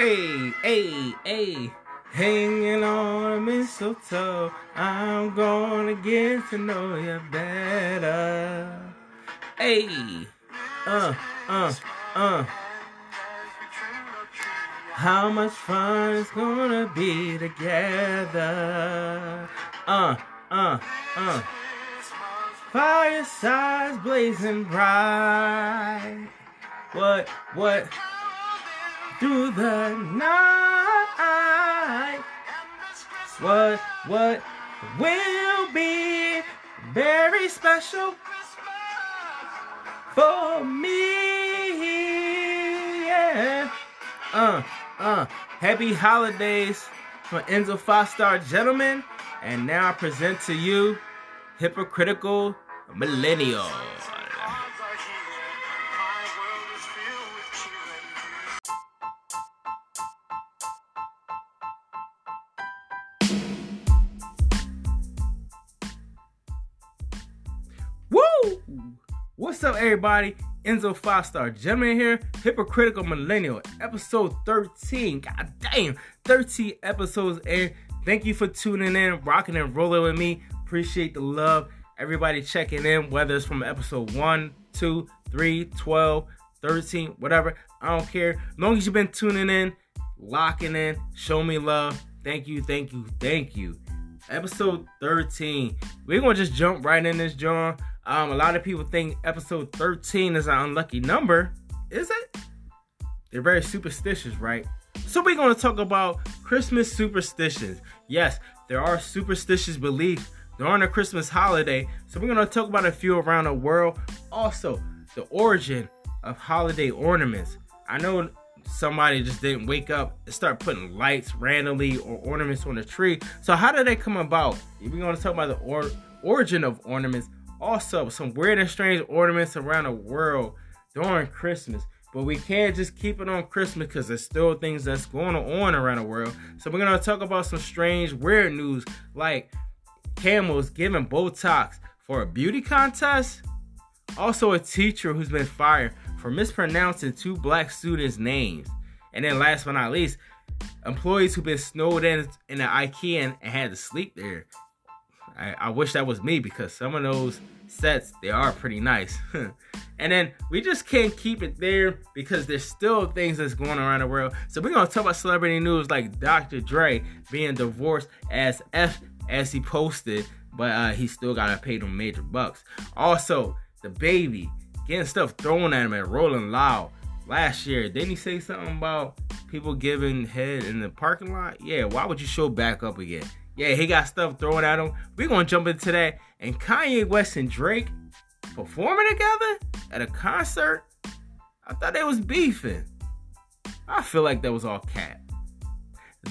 Hey, hey, hey. Hanging on a mistletoe, I'm gonna get to know you better. Hey, uh, uh, uh. How much fun it's gonna be together. Uh, uh, uh. Fire Firesides blazing bright. What, what? Through the night. What, what will be very special for me? Yeah. Uh, uh. Happy holidays from Enzo Five Star Gentleman. And now I present to you Hypocritical Millennial. What's up, everybody? Enzo Five Star Gentleman here, Hypocritical Millennial, episode 13. God damn, 13 episodes in. Thank you for tuning in, rocking and rolling with me. Appreciate the love. Everybody checking in, whether it's from episode 1, 2, 3, 12, 13, whatever. I don't care. As long as you've been tuning in, locking in, show me love. Thank you, thank you, thank you. Episode 13. We're gonna just jump right in this, John. Um, a lot of people think episode 13 is an unlucky number. Is it? They're very superstitious, right? So we're gonna talk about Christmas superstitions. Yes, there are superstitious beliefs during the Christmas holiday. So we're gonna talk about a few around the world. Also, the origin of holiday ornaments. I know somebody just didn't wake up and start putting lights randomly or ornaments on the tree. So how did they come about? We're gonna talk about the or- origin of ornaments. Also, some weird and strange ornaments around the world during Christmas. But we can't just keep it on Christmas because there's still things that's going on around the world. So we're gonna talk about some strange, weird news like camels giving Botox for a beauty contest. Also, a teacher who's been fired for mispronouncing two black students' names. And then, last but not least, employees who've been snowed in in an IKEA and, and had to sleep there. I, I wish that was me because some of those sets they are pretty nice. and then we just can't keep it there because there's still things that's going around the world. So we're gonna talk about celebrity news like Dr. Dre being divorced as F as he posted, but uh, he still gotta pay them major bucks. Also, the baby getting stuff thrown at him and Rolling Loud. Last year, didn't he say something about people giving head in the parking lot? Yeah, why would you show back up again? Yeah, he got stuff thrown at him. We're gonna jump into that. And Kanye West and Drake performing together at a concert. I thought they was beefing. I feel like that was all cat.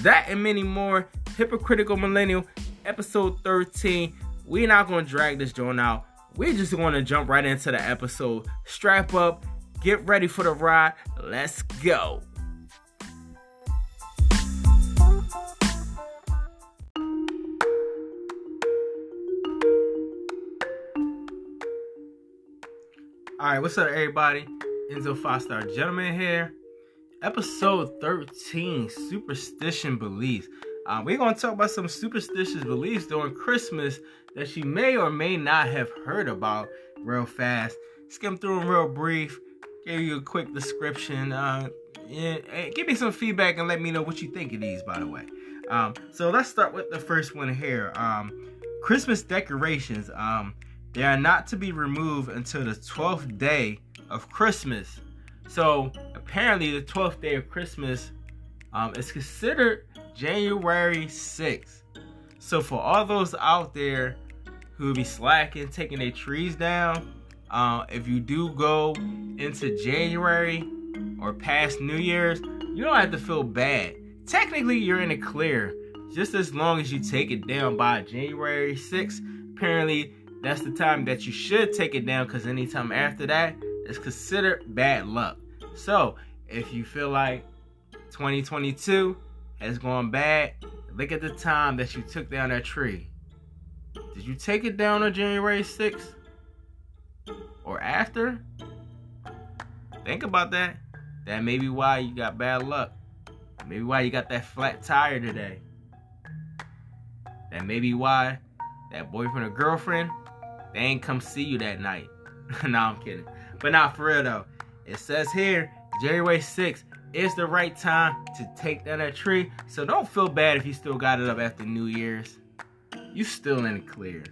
That and many more. Hypocritical Millennial, episode 13. We're not gonna drag this joint out. We're just gonna jump right into the episode. Strap up, get ready for the ride. Let's go. All right, what's up, everybody? Enzo Five Star Gentleman here. Episode 13 Superstition Beliefs. Uh, we're going to talk about some superstitious beliefs during Christmas that you may or may not have heard about real fast. Skim through them real brief, give you a quick description. Uh, give me some feedback and let me know what you think of these, by the way. Um, so let's start with the first one here. Um, Christmas decorations. Um, they are not to be removed until the 12th day of Christmas. So apparently, the 12th day of Christmas um, is considered January 6th. So for all those out there who be slacking, taking their trees down, uh, if you do go into January or past New Year's, you don't have to feel bad. Technically, you're in the clear just as long as you take it down by January 6th. Apparently, that's the time that you should take it down because anytime after that is considered bad luck. So, if you feel like 2022 has gone bad, look at the time that you took down that tree. Did you take it down on January 6th? Or after? Think about that. That may be why you got bad luck. Maybe why you got that flat tire today. That may be why that boyfriend or girlfriend, they ain't come see you that night. no, I'm kidding. But not for real though. It says here, January 6th is the right time to take down that tree. So don't feel bad if you still got it up after New Year's. You still in the clear.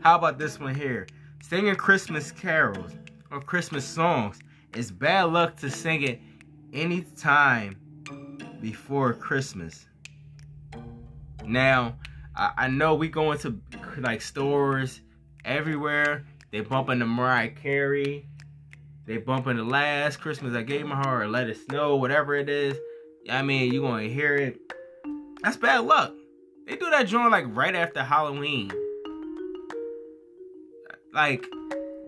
How about this one here? Singing Christmas carols or Christmas songs is bad luck to sing it any time before Christmas. Now, I, know we go into like stores everywhere. They bumping the Mariah Carey. They bumping the last Christmas I gave my heart or let it snow, whatever it is. I mean, you gonna hear it. That's bad luck. They do that joint like right after Halloween. Like,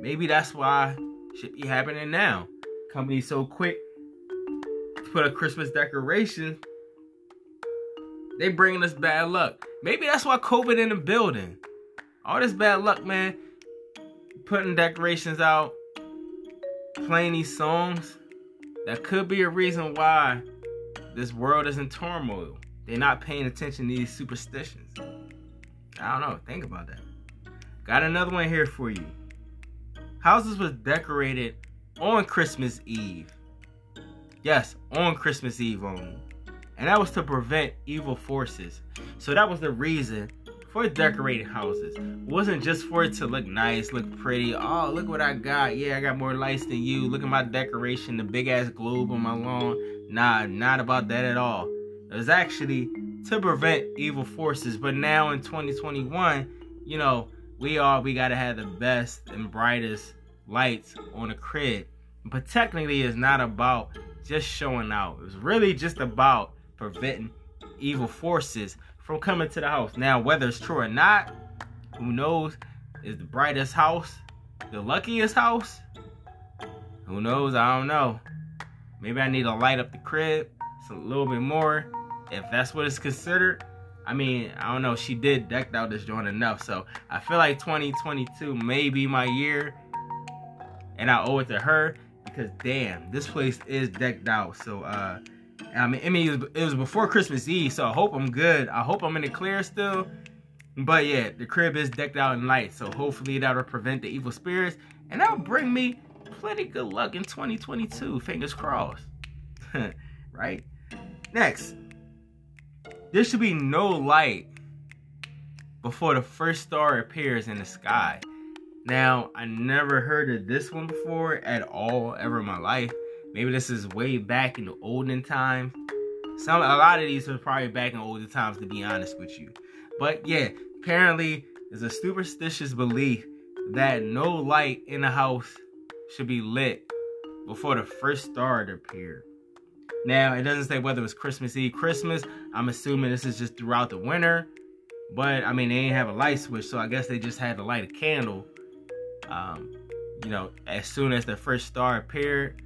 maybe that's why shit be happening now. Companies so quick to put a Christmas decoration. They bringing us bad luck. Maybe that's why COVID in the building. All this bad luck, man. Putting decorations out, playing these songs. That could be a reason why this world is in turmoil. They're not paying attention to these superstitions. I don't know. Think about that. Got another one here for you. Houses was decorated on Christmas Eve. Yes, on Christmas Eve only. And that was to prevent evil forces. So that was the reason for decorating houses. It wasn't just for it to look nice, look pretty. Oh, look what I got. Yeah, I got more lights than you. Look at my decoration, the big ass globe on my lawn. Nah, not about that at all. It was actually to prevent evil forces. But now in 2021, you know, we all we gotta have the best and brightest lights on the crib. But technically it's not about just showing out. It's really just about preventing evil forces from coming to the house. Now, whether it's true or not, who knows? Is the brightest house the luckiest house? Who knows? I don't know. Maybe I need to light up the crib. It's a little bit more if that's what it's considered. I mean, I don't know. She did decked out this joint enough, so I feel like 2022 may be my year, and I owe it to her because damn, this place is decked out. So, uh, I mean, I mean, it was, it was before Christmas Eve, so I hope I'm good. I hope I'm in the clear still. But yeah, the crib is decked out in lights, so hopefully that'll prevent the evil spirits, and that'll bring me plenty good luck in 2022. Fingers crossed. right? Next, there should be no light before the first star appears in the sky. Now, I never heard of this one before at all ever in my life. Maybe this is way back in the olden times. Some a lot of these are probably back in olden times to be honest with you. But yeah, apparently there's a superstitious belief that no light in the house should be lit before the first star to appear. Now, it doesn't say whether it's Christmas Eve, Christmas. I'm assuming this is just throughout the winter. But, I mean, they didn't have a light switch, so I guess they just had to light a candle. Um, you know, as soon as the first star appeared.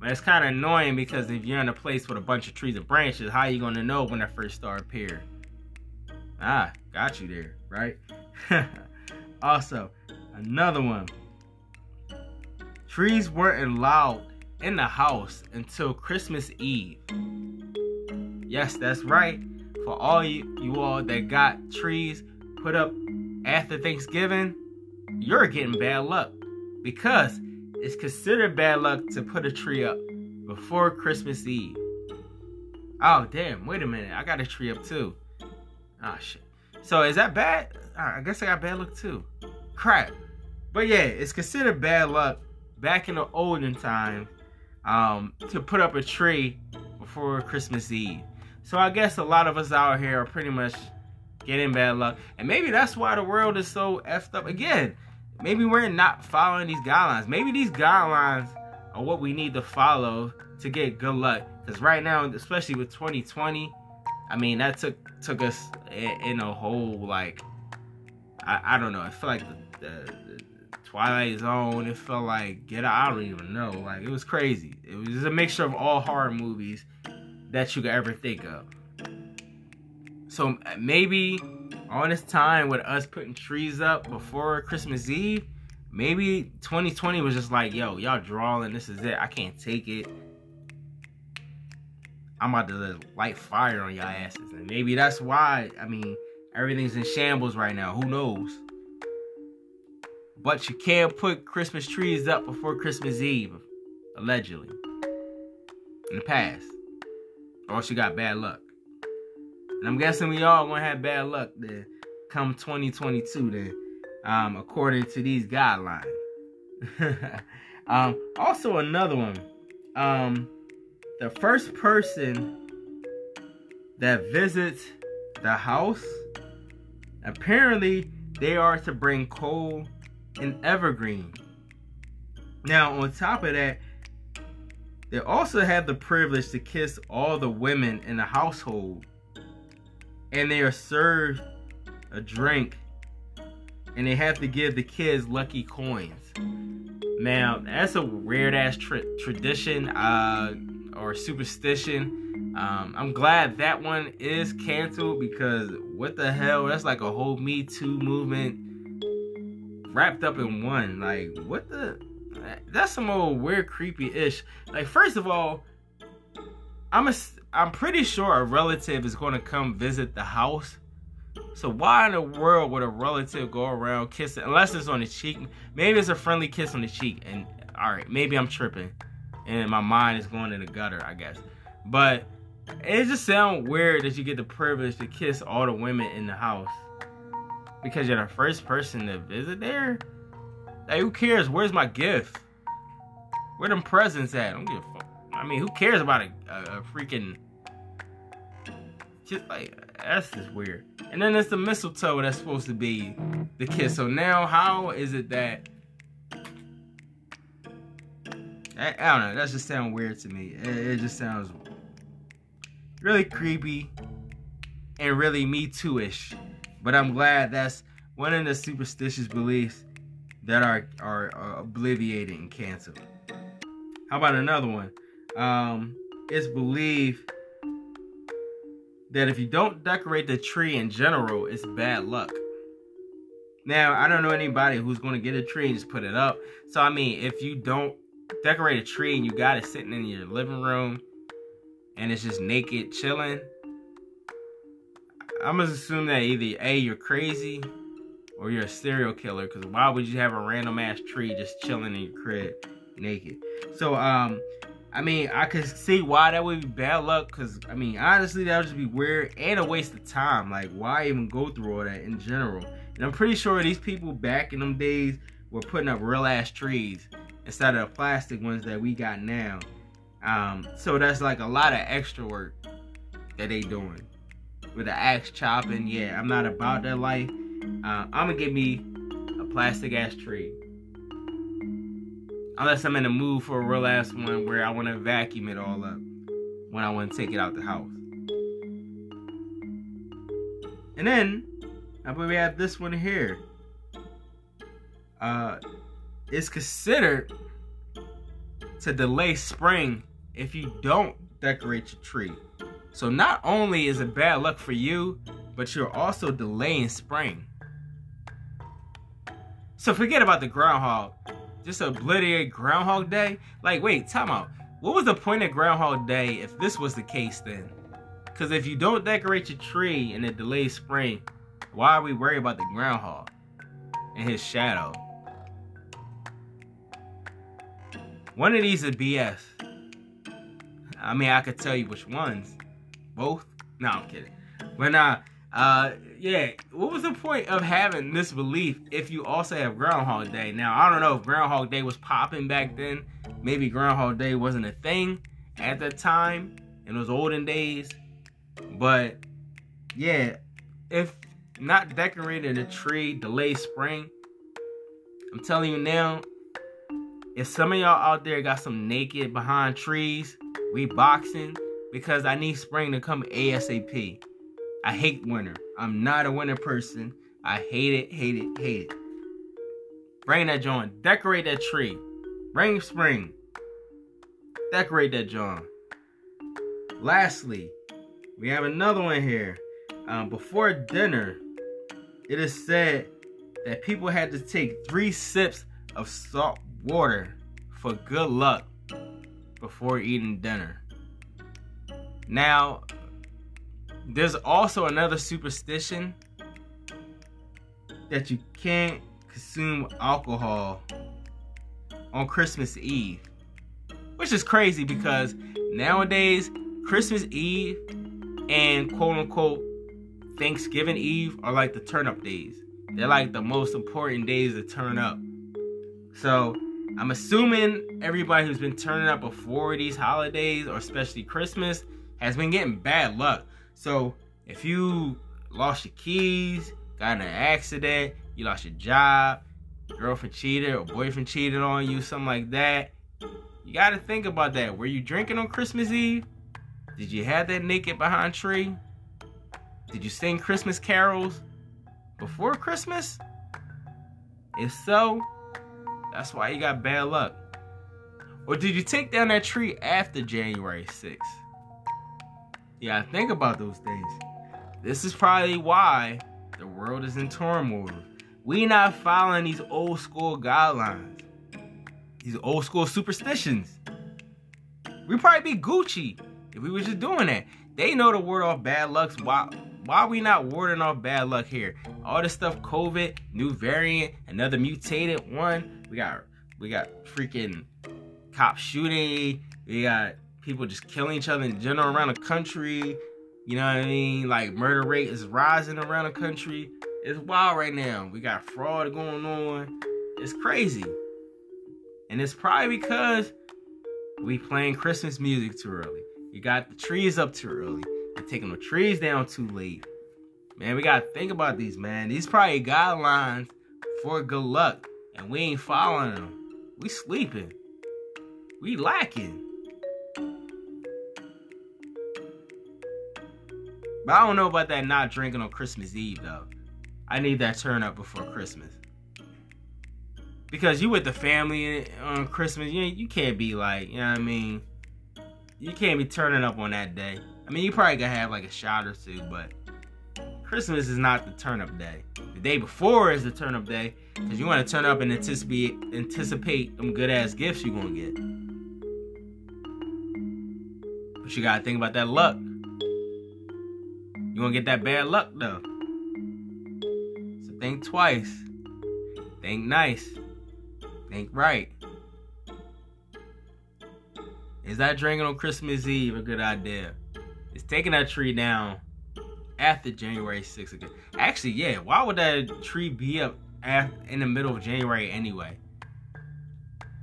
But it's kind of annoying because if you're in a place with a bunch of trees and branches, how are you going to know when that first star appeared? Ah, got you there, right? also, another one. Trees weren't allowed in the house until Christmas Eve. Yes, that's right. For all you, you all that got trees put up after Thanksgiving, you're getting bad luck because it's considered bad luck to put a tree up before Christmas Eve. Oh, damn. Wait a minute. I got a tree up too. Oh, shit. So is that bad? I guess I got bad luck too. Crap. But yeah, it's considered bad luck back in the olden times um, to put up a tree before Christmas Eve. So I guess a lot of us out here are pretty much getting bad luck. And maybe that's why the world is so effed up. Again, maybe we're not following these guidelines. Maybe these guidelines are what we need to follow to get good luck. Because right now, especially with 2020, I mean, that took took us in, a whole, like, I, I don't know. I feel like the, the Twilight Zone. It felt like Get Out. I don't even know. Like it was crazy. It was just a mixture of all horror movies that you could ever think of. So maybe on this time with us putting trees up before Christmas Eve, maybe 2020 was just like, yo, y'all drawing. This is it. I can't take it. I'm about to light fire on y'all asses. And maybe that's why, I mean, everything's in shambles right now. Who knows? But you can't put Christmas trees up before Christmas Eve, allegedly. In the past. Or else you got bad luck. And I'm guessing we all gonna have bad luck then come 2022 then, um, according to these guidelines. um, also another one. Um, the first person that visits the house, apparently they are to bring coal and evergreen. Now, on top of that, they also have the privilege to kiss all the women in the household, and they are served a drink, and they have to give the kids lucky coins. Now, that's a weird ass tra- tradition. Uh, or superstition. Um, I'm glad that one is canceled because what the hell? That's like a whole Me Too movement wrapped up in one. Like, what the? That's some old weird, creepy ish. Like, first of all, I'm a, I'm pretty sure a relative is going to come visit the house. So why in the world would a relative go around kissing unless it's on the cheek? Maybe it's a friendly kiss on the cheek. And all right, maybe I'm tripping and my mind is going in the gutter, I guess. But it just sounds weird that you get the privilege to kiss all the women in the house because you're the first person to visit there. Like, who cares? Where's my gift? Where them presents at? I don't give a fuck. I mean, who cares about a, a, a freaking just like that's just weird. And then there's the mistletoe that's supposed to be the kiss. So now, how is it that I, I don't know. That just sounds weird to me. It, it just sounds really creepy and really Me Too ish. But I'm glad that's one of the superstitious beliefs that are are, are and canceled. How about another one? Um, it's believed that if you don't decorate the tree in general, it's bad luck. Now, I don't know anybody who's going to get a tree and just put it up. So, I mean, if you don't decorate a tree and you got it sitting in your living room and it's just naked chilling, I'm gonna assume that either A, you're crazy or you're a serial killer because why would you have a random ass tree just chilling in your crib naked? So, um, I mean, I could see why that would be bad luck because, I mean, honestly, that would just be weird and a waste of time. Like, why even go through all that in general? And I'm pretty sure these people back in them days were putting up real ass trees instead of the plastic ones that we got now. Um, so that's like a lot of extra work that they doing with the axe chopping. Yeah, I'm not about that life. Uh, I'm gonna give me a plastic ass tree. Unless I'm in the mood for a real ass one where I want to vacuum it all up when I want to take it out the house. And then I believe we have this one here. Uh, is considered to delay spring if you don't decorate your tree. So not only is it bad luck for you, but you're also delaying spring. So forget about the groundhog. Just obliterate Groundhog Day? Like, wait, time out. What was the point of Groundhog Day if this was the case then? Because if you don't decorate your tree and it delays spring, why are we worried about the groundhog and his shadow? One of these is BS. I mean, I could tell you which ones. Both? No, I'm kidding. But nah, uh, yeah. What was the point of having this belief if you also have Groundhog Day? Now, I don't know if Groundhog Day was popping back then. Maybe Groundhog Day wasn't a thing at the time in those olden days. But yeah, if not decorating a tree delays spring, I'm telling you now, if some of y'all out there got some naked behind trees, we boxing because I need spring to come ASAP. I hate winter. I'm not a winter person. I hate it, hate it, hate it. Bring that joint. Decorate that tree. Bring spring. Decorate that joint. Lastly, we have another one here. Um, before dinner, it is said that people had to take three sips of salt water for good luck before eating dinner. Now, there's also another superstition that you can't consume alcohol on Christmas Eve. Which is crazy because nowadays, Christmas Eve and quote unquote Thanksgiving Eve are like the turn up days. They're like the most important days to turn up. So I'm assuming everybody who's been turning up before these holidays, or especially Christmas, has been getting bad luck. So if you lost your keys, got in an accident, you lost your job, girlfriend cheated or boyfriend cheated on you, something like that, you gotta think about that. Were you drinking on Christmas Eve? Did you have that naked behind tree? Did you sing Christmas carols before Christmas? If so, that's why you got bad luck. Or did you take down that tree after January 6th? Yeah, think about those things. This is probably why the world is in turmoil. We not following these old school guidelines. These old school superstitions. We probably be Gucci if we was just doing that. They know to ward off bad lucks. Why why we not warding off bad luck here? All this stuff, COVID, new variant, another mutated one. We got we got freaking cop shooting. We got people just killing each other in general around the country. You know what I mean? Like murder rate is rising around the country. It's wild right now. We got fraud going on. It's crazy. And it's probably because we playing Christmas music too early. You got the trees up too early. You're taking the trees down too late. Man, we gotta think about these, man. These probably guidelines for good luck. And we ain't following them. We sleeping. We lacking. But I don't know about that not drinking on Christmas Eve though. I need that turn up before Christmas. Because you with the family on Christmas, you you can't be like, you know what I mean? You can't be turning up on that day. I mean, you probably gonna have like a shot or two, but Christmas is not the turn up day. The day before is the turn up day because you want to turn up and anticipate anticipate them good ass gifts you gonna get. But you gotta think about that luck. You gonna get that bad luck though. So think twice. Think nice. Think right. Is that drinking on Christmas Eve a good idea? Is taking that tree down after January 6th again? Actually, yeah. Why would that tree be up in the middle of January anyway?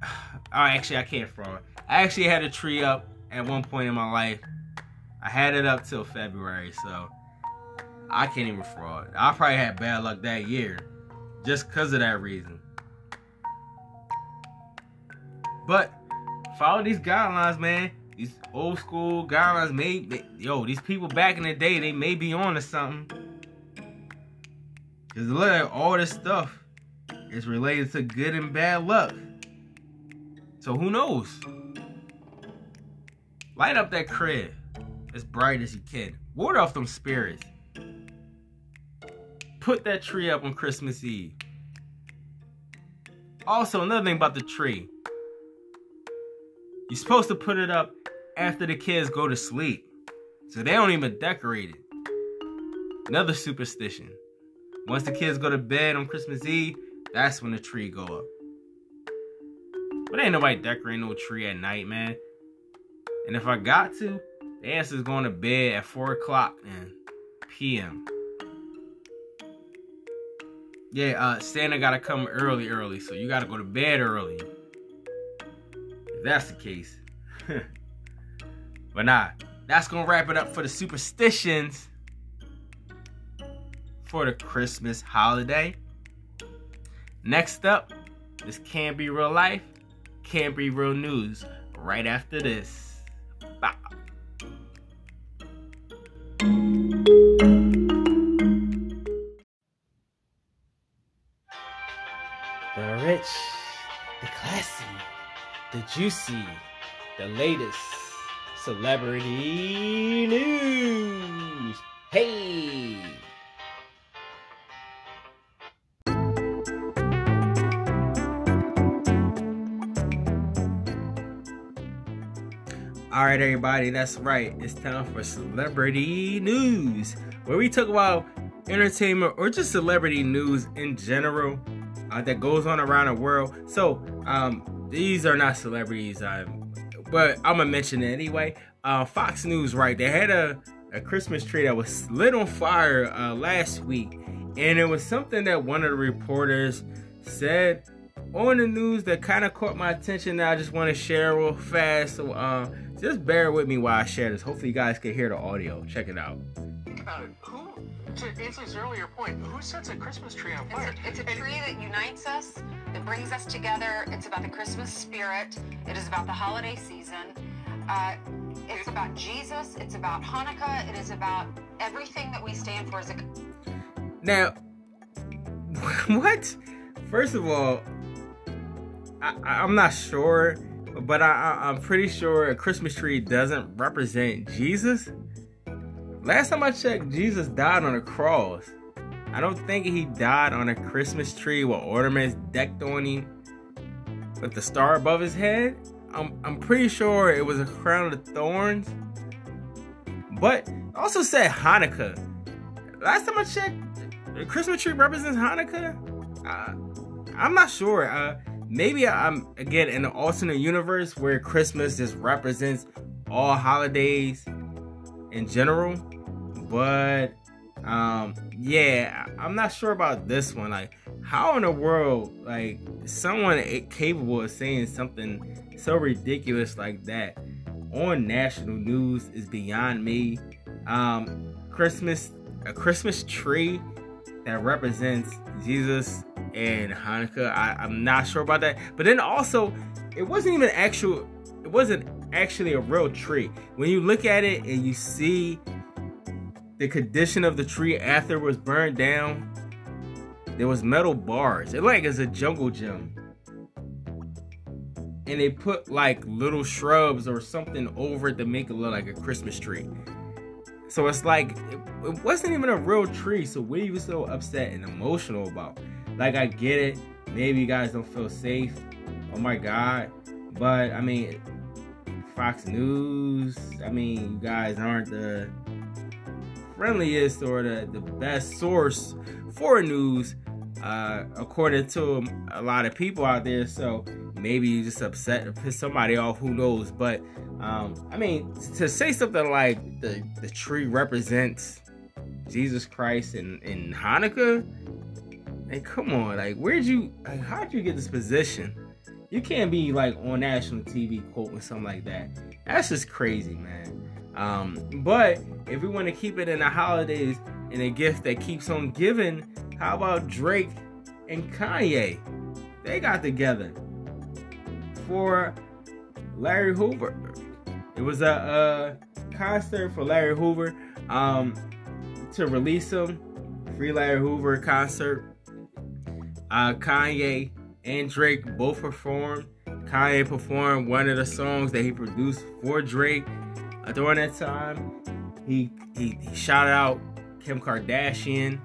Oh, actually, I can't fraud. I actually had a tree up at one point in my life. I had it up till February, so I can't even fraud. I probably had bad luck that year just because of that reason. But follow these guidelines, man. These old school guidelines may, yo, these people back in the day, they may be on to something. Cause look at all this stuff is related to good and bad luck. So who knows? Light up that crib as bright as you can. Ward off them spirits. Put that tree up on Christmas Eve. Also, another thing about the tree. You're supposed to put it up after the kids go to sleep. So they don't even decorate it. Another superstition. Once the kids go to bed on Christmas Eve, that's when the tree go up. But ain't nobody decorating no tree at night, man. And if I got to, the answer is going to bed at 4 o'clock and p.m. Yeah, uh, Santa gotta come early, early, so you gotta go to bed early. If that's the case. but nah, that's gonna wrap it up for the superstitions for the Christmas holiday. Next up, this can't be real life, can't be real news. Right after this. Bye. Juicy, the latest celebrity news. Hey! All right, everybody, that's right. It's time for celebrity news, where we talk about entertainment or just celebrity news in general uh, that goes on around the world. So, um, these are not celebrities, um, but I'm gonna mention it anyway. Uh, Fox News, right? They had a, a Christmas tree that was lit on fire uh, last week, and it was something that one of the reporters said on the news that kind of caught my attention that I just want to share real fast. So uh, just bear with me while I share this. Hopefully, you guys can hear the audio. Check it out. Who, to Ainsley's earlier point, who sets a Christmas tree on fire? It's a, it's a tree that unites us, that brings us together. It's about the Christmas spirit. It is about the holiday season. Uh, it's about Jesus. It's about Hanukkah. It is about everything that we stand for as a. Now, what? First of all, I, am not sure, but I, I'm pretty sure a Christmas tree doesn't represent Jesus. Last time I checked, Jesus died on a cross. I don't think he died on a Christmas tree with ornaments decked on him with the star above his head. I'm, I'm pretty sure it was a crown of thorns. But also said Hanukkah. Last time I checked, the Christmas tree represents Hanukkah. Uh, I'm not sure. Uh, maybe I'm again in an alternate universe where Christmas just represents all holidays in general. But um yeah, I'm not sure about this one. Like, how in the world, like, someone capable of saying something so ridiculous like that on national news is beyond me. Um, Christmas, a Christmas tree that represents Jesus and Hanukkah. I, am not sure about that. But then also, it wasn't even actual. It wasn't actually a real tree. When you look at it and you see the condition of the tree after it was burned down, there was metal bars. It like is a jungle gym. And they put like little shrubs or something over it to make it look like a Christmas tree. So it's like it, it wasn't even a real tree. So what are you so upset and emotional about? Like I get it. Maybe you guys don't feel safe. Oh my god. But I mean Fox News, I mean you guys aren't the friendliest or the, the best source for news uh, according to a lot of people out there. So maybe you just upset or piss somebody off. Who knows? But um, I mean, to say something like the the tree represents Jesus Christ and, and Hanukkah, hey, come on, like where'd you, like, how'd you get this position? You can't be like on national TV quoting something like that. That's just crazy, man. Um, but if we want to keep it in the holidays and a gift that keeps on giving, how about Drake and Kanye? They got together for Larry Hoover. It was a, a concert for Larry Hoover um, to release him. Free Larry Hoover concert. Uh, Kanye and Drake both performed. Kanye performed one of the songs that he produced for Drake during that time. He, he he shouted out Kim Kardashian,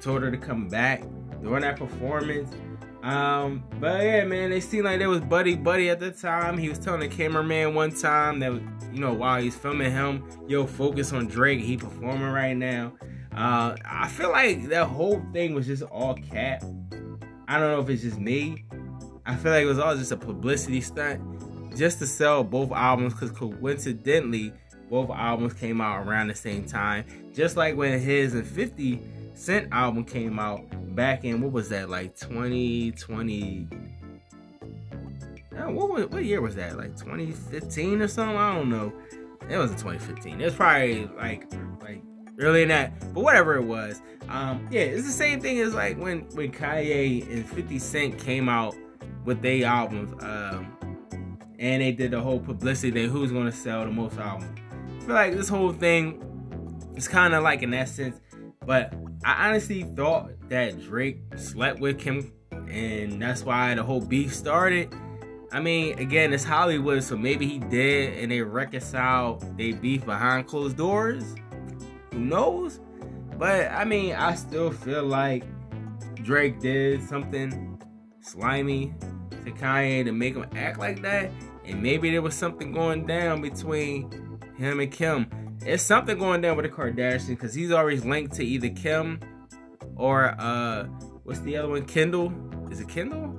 told her to come back during that performance. Um, but yeah, man, they seemed like they was buddy buddy at the time. He was telling the cameraman one time that you know while he's filming him, yo, focus on Drake. He performing right now. Uh, I feel like that whole thing was just all cap. I don't know if it's just me. I feel like it was all just a publicity stunt, just to sell both albums. Because coincidentally, both albums came out around the same time. Just like when his and 50 Cent album came out back in what was that like 2020 what, was, what year was that like 2015 or something? I don't know. It wasn't 2015 it was probably like like early in that but whatever it was. Um yeah it's the same thing as like when when kanye and 50 cent came out with their albums um and they did the whole publicity thing who's gonna sell the most albums I feel like this whole thing is kind of like in essence, but I honestly thought that Drake slept with Kim, and that's why the whole beef started. I mean, again, it's Hollywood, so maybe he did, and they reconciled they beef behind closed doors. Who knows? But I mean, I still feel like Drake did something slimy to Kanye to make him act like that. and maybe there was something going down between him and Kim. It's something going down with the Kardashians because he's always linked to either Kim or uh, what's the other one? Kendall. Is it Kendall?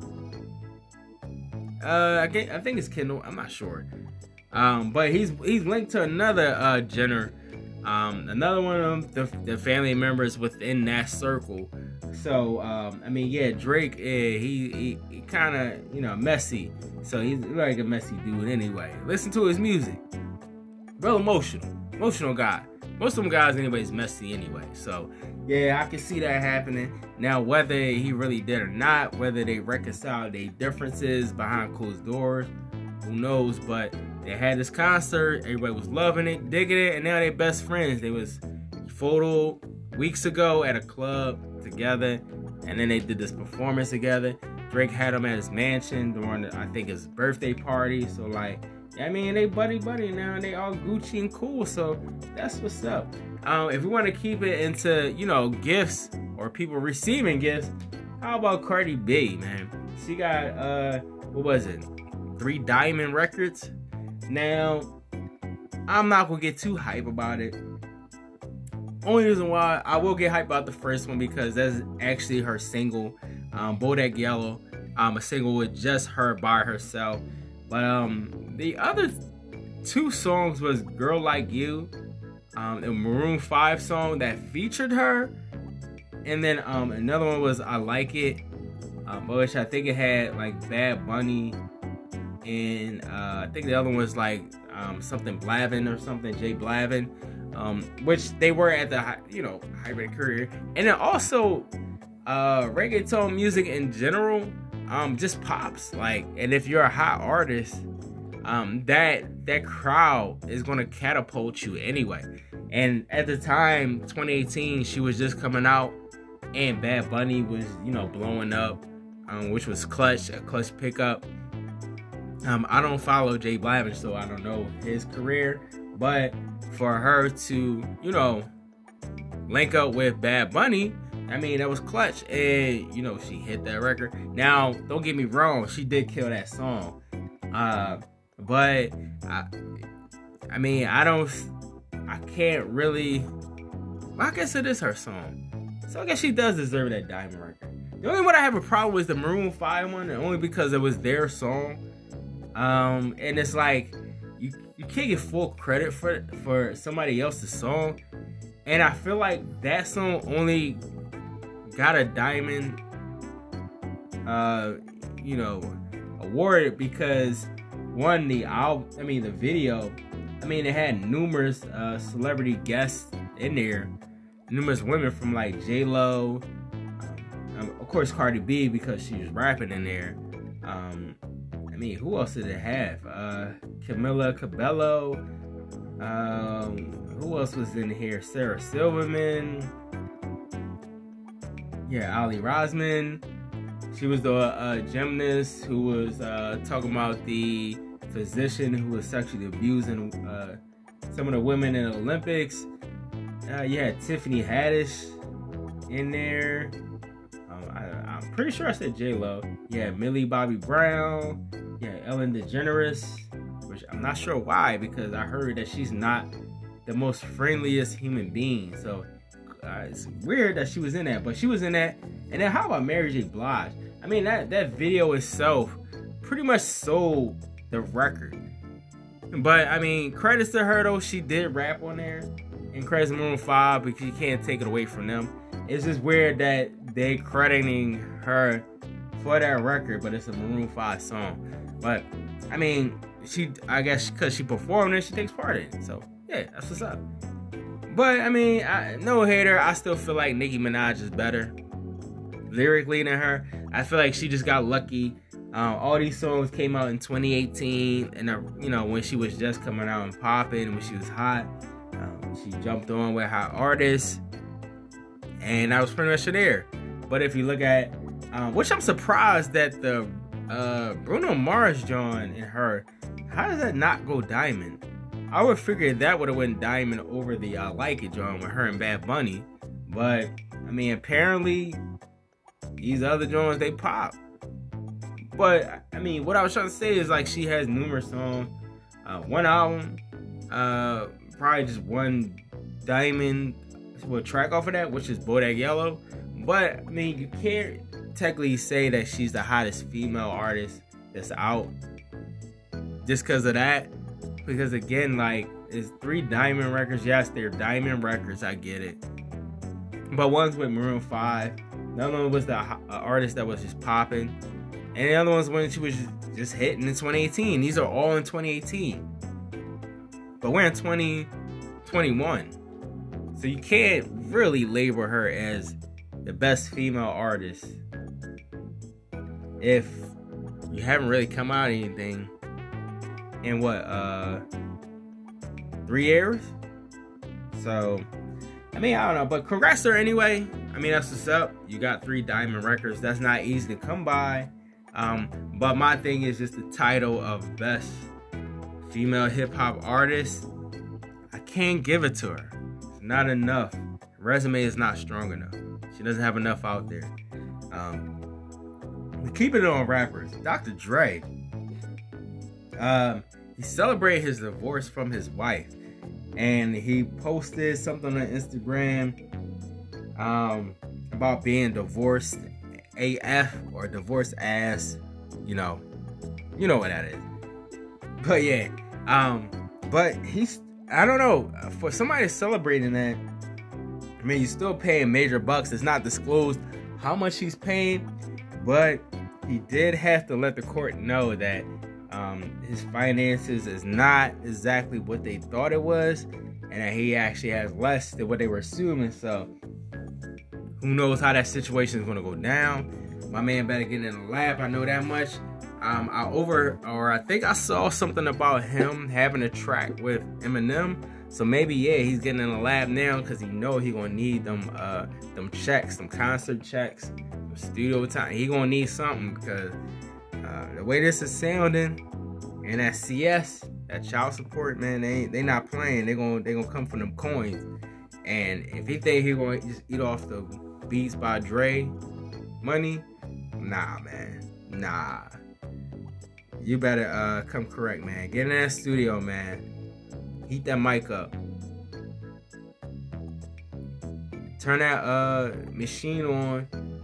Uh, I, I think it's Kendall. I'm not sure. Um, but he's he's linked to another uh, Jenner, um, another one of the, the family members within that circle. So um, I mean, yeah, Drake, eh, he he, he kind of you know messy. So he's like a messy dude anyway. Listen to his music, real emotional, emotional guy. Most of them guys, anyways, messy anyway. So yeah, I can see that happening. Now, whether he really did or not, whether they reconciled their differences behind closed doors, who knows? But they had this concert, everybody was loving it, digging it, and now they're best friends. They was photo weeks ago at a club together, and then they did this performance together. Drake had him at his mansion during, I think, his birthday party. So like, I mean, they buddy buddy now, and they all Gucci and cool. So that's what's up. Um, if we want to keep it into, you know, gifts or people receiving gifts, how about Cardi B, man? She got uh, what was it? Three diamond records. Now, I'm not gonna get too hype about it. Only reason why I will get hype about the first one because that's actually her single, um, Bodak Yellow. Um, a single with just her by herself. But um, the other two songs was "Girl Like You," um, the Maroon Five song that featured her, and then um, another one was "I Like It," um, which I think it had like Bad Bunny, and uh, I think the other one was like um, something Blavin or something, Jay Blavin, um, which they were at the you know hybrid career, and then also uh, reggaeton music in general um, just pops like, and if you're a hot artist, um, that that crowd is gonna catapult you anyway. And at the time, 2018, she was just coming out, and Bad Bunny was you know blowing up, um, which was clutch, a clutch pickup. Um, I don't follow Jay Blavin, so I don't know his career, but for her to you know link up with Bad Bunny, I mean, that was clutch, and you know she hit that record. Now, don't get me wrong, she did kill that song, uh, but I, I mean, I don't, I can't really. Well, I guess it is her song, so I guess she does deserve that diamond record. The only one I have a problem with the Maroon Five one, and only because it was their song. Um, and it's like you you can't get full credit for for somebody else's song. And I feel like that song only got a diamond uh you know award because one the album i mean the video i mean it had numerous uh celebrity guests in there. Numerous women from like j-lo um, of course cardi b because she was rapping in there. Um i mean who else did it have? Uh camila cabello um who else was in here? Sarah silverman yeah, Aly Raisman. She was the uh, gymnast who was uh, talking about the physician who was sexually abusing uh, some of the women in the Olympics. Uh, you had Tiffany Haddish in there. Um, I, am pretty sure I said J Lo. Yeah, Millie Bobby Brown. Yeah, Ellen DeGeneres. Which I'm not sure why because I heard that she's not the most friendliest human being. So uh, it's weird that she was in that, but she was in that. And then how about Mary J. Blige? I mean, that that video itself pretty much sold the record. But I mean, credits to her though, she did rap on there. And credits to Maroon Five because you can't take it away from them. It's just weird that they crediting her for that record, but it's a Maroon Five song. But I mean, she I guess because she performed it, she takes part in it. So yeah, that's what's up. But I mean, I, no hater. I still feel like Nicki Minaj is better lyrically than her. I feel like she just got lucky. Um, all these songs came out in 2018, and uh, you know when she was just coming out and popping, when she was hot, um, she jumped on with hot artists, and I was pretty much there. But if you look at, um, which I'm surprised that the uh, Bruno Mars joined in her, how does that not go diamond? I would figure that would have went diamond over the I Like It John with her and Bad Bunny. But I mean apparently these other joints they pop. but I mean, what I was trying to say is like she has numerous songs, uh, one album, uh, probably just one diamond what track off of that, which is Bodak Yellow. But I mean, you can't technically say that she's the hottest female artist that's out just because of that. Because again, like it's three diamond records. Yes, they're diamond records. I get it. But one's with Maroon Five. The other one was the uh, artist that was just popping, and the other one's when she was just hitting in 2018. These are all in 2018. But we're in 2021, so you can't really label her as the best female artist if you haven't really come out anything in what uh three years? So i mean i don't know but congrats her anyway. I mean that's what's up. You got three diamond records. That's not easy to come by. Um but my thing is just the title of best female hip-hop artist. I can't give it to her. It's not enough. Resume is not strong enough. She doesn't have enough out there. Um keeping it on rappers, Dr. Dre. Um, he celebrated his divorce from his wife, and he posted something on Instagram um, about being divorced AF or divorced ass. You know, you know what that is. But yeah, um, but he's I don't know for somebody celebrating that. I mean, you're still paying major bucks. It's not disclosed how much he's paying, but he did have to let the court know that um, his finances is not exactly what they thought it was, and that he actually has less than what they were assuming. So, who knows how that situation is going to go down? My man better get in the lab. I know that much. Um, I over or I think I saw something about him having a track with Eminem. So maybe yeah, he's getting in the lab now because he know he gonna need them uh them checks, some concert checks, studio time. He gonna need something because uh, the way this is sounding and that CS, that child support, man, they they not playing. They gonna they gonna come from them coins. And if he think he gonna just eat off the Beats by Dre money, nah, man, nah. You better uh, come correct, man. Get in that studio, man. Heat that mic up. Turn that uh machine on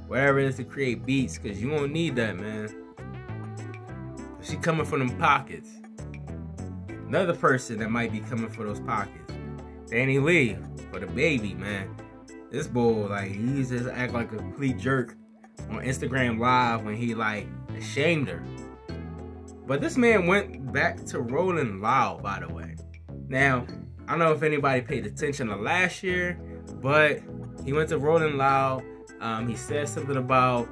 whatever it is to create beats, cause you won't need that, man. She coming from them pockets. Another person that might be coming for those pockets. DaniLeigh for DaBaby, man. This boy, like, he just act like a complete jerk on Instagram Live when he like ashamed her. But this man went back to Rolling Loud, by the way. Now, I don't know if anybody paid attention to last year, but he went to Rolling Loud um, he said something about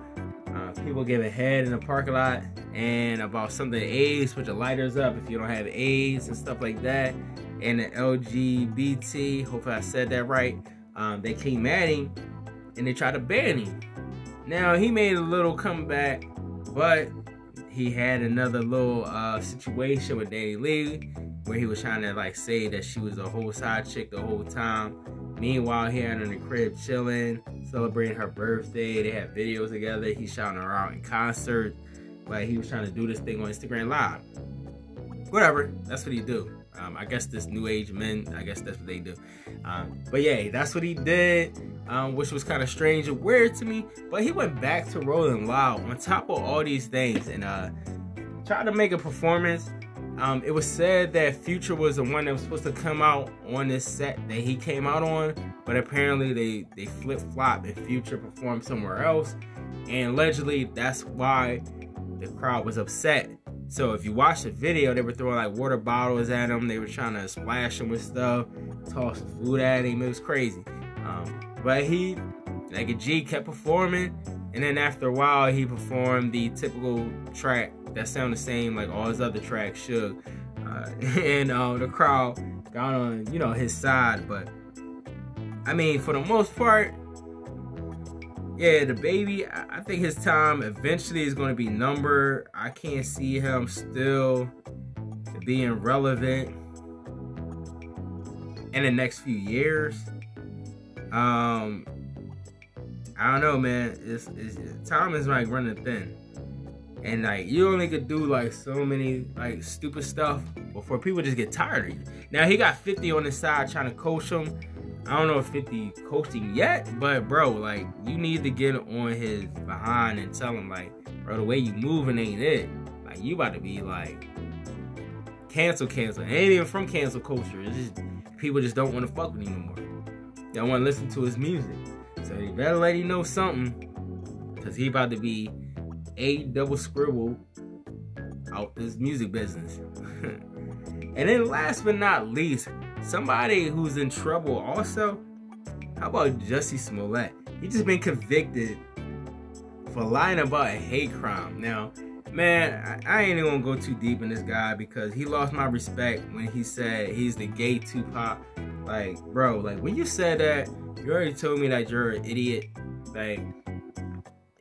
people giving head in the parking lot and about something AIDS, put your lighters up if you don't have AIDS and stuff like that. And the LGBT, hopefully I said that right. Um, they came at him and they tried to ban him. Now he made a little comeback, but he had another little uh, situation with DaniLeigh where he was trying to like say that she was a whole side chick the whole time. Meanwhile, he had in the crib chilling, celebrating her birthday. They had videos together. He shouting her out in concert. Like he was trying to do this thing on Instagram Live. Whatever. That's what he do. Um, I guess this new age men, I guess that's what they do. Um, but yeah, that's what he did, um, which was kind of strange and weird to me. But he went back to Rolling Loud on top of all these things and uh, tried to make a performance. Um, it was said that Future was the one that was supposed to come out on this set that he came out on, but apparently they they flip flop and Future performed somewhere else, and allegedly that's why the crowd was upset. So if you watch the video, they were throwing like water bottles at him, they were trying to splash him with stuff, toss food at him. It was crazy. Um, but he, like G, kept performing, and then after a while, he performed the typical track that sound the same like all his other tracks should. Uh, and uh, the crowd got on, you know, his side. But I mean, for the most part, yeah, DaBaby, I think his time eventually is going to be numbered. I can't see him still being relevant in the next few years. Um, I don't know, man. It's, it's time is like running thin And like you only could do like so many like stupid stuff before people just get tired of you. Now he got 50 on his side trying to coach him. I don't know if 50 coaching yet, but bro, like you need to get on his behind and tell him like, bro, the way you moving ain't it. Like you about to be like cancel, cancel. It ain't even from cancel culture. It's just people just don't want to fuck with him anymore. They don't want to listen to his music. So you better let him know something. Cause he about to be a double scribble out this music business. and then last but not least, somebody who's in trouble also. How about Jussie Smollett? He just been convicted for lying about a hate crime. Now, man, I, ain't even gonna go too deep in this guy because he lost my respect when he said he's the gay Tupac. Like, bro, like when you said that, you already told me that you're an idiot. Like,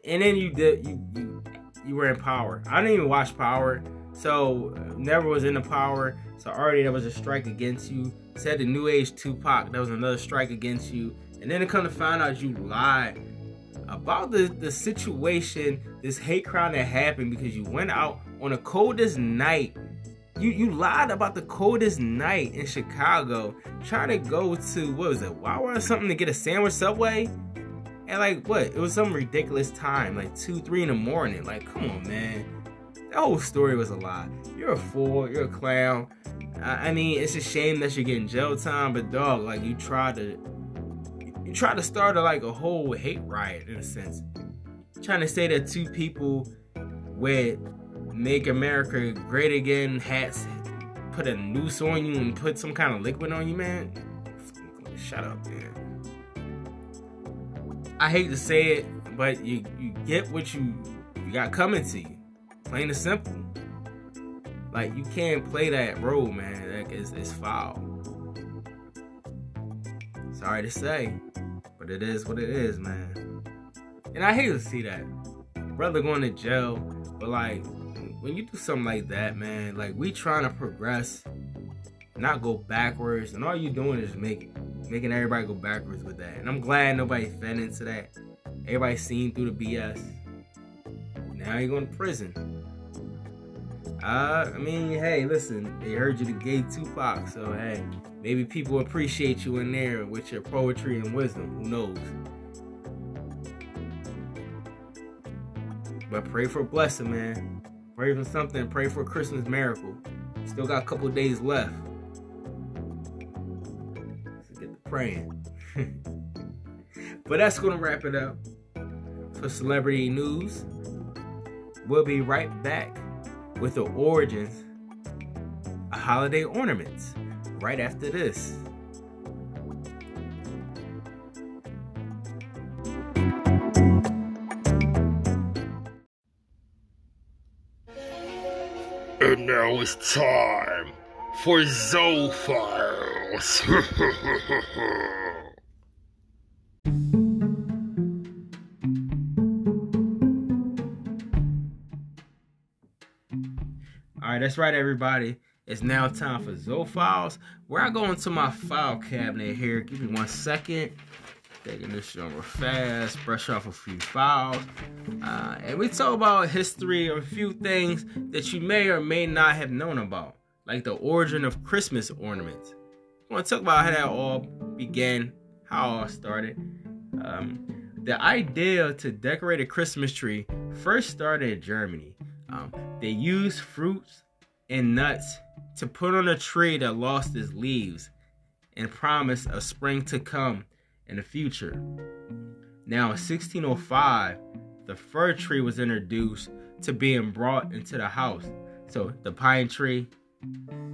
and then you did you you you were in Power. I didn't even watch Power, so never was in the Power. So already there was a strike against you. Said the New Age Tupac, that was another strike against you, and then it come to find out you lied about the the situation, this hate crime that happened because you went out on the coldest night. You you lied about the coldest night in Chicago, trying to go to what was it, Wawa or something to get a sandwich Subway and like what? It was some ridiculous time, like two, three in the morning. Like, come on, man. That whole story was a lie. You're a fool. You're a clown. I, I mean, it's a shame that you're getting jail time, but dog, like you tried to, tried to start a, like a whole hate riot in a sense, trying to say that two people with "Make America Great Again" hats put a noose on you and put some kind of liquid on you, man. Shut up, man. I hate to say it, but you you get what you you got coming to you. Plain and simple. Like you can't play that role, man. Like it's, it's foul. Sorry to say, but it is what it is, man. And I hate to see that. Brother going to jail, but like when you do something like that, man, like we trying to progress, not go backwards, and all you doing is make making everybody go backwards with that. And I'm glad nobody fed into that. Everybody seen through the BS. Now you're going to prison. Uh, I mean, hey, listen, they heard you the gay Tupac, so hey, maybe people appreciate you in there with your poetry and wisdom. Who knows? But pray for a blessing, man. Pray for something. Pray for a Christmas miracle. Still got a couple days left So get to praying. but that's to wrap it up for celebrity news. We'll be right back with the origins of holiday ornaments right after this. And now it's time for Zoophiles. All right, that's right, everybody. It's now time for Zoophiles, where I go into my file cabinet here. Give me one second. Taking this over fast, brush off a few files. Uh, and we talk about history of a few things that you may or may not have known about like the origin of Christmas ornaments. I want to talk about how that all began, how it all started. Um, the idea to decorate a Christmas tree first started in Germany. Um, they used fruits and nuts to put on a tree that lost its leaves and promised a spring to come in the future. Now, in 1605, the fir tree was introduced to being brought into the house. So, the pine tree,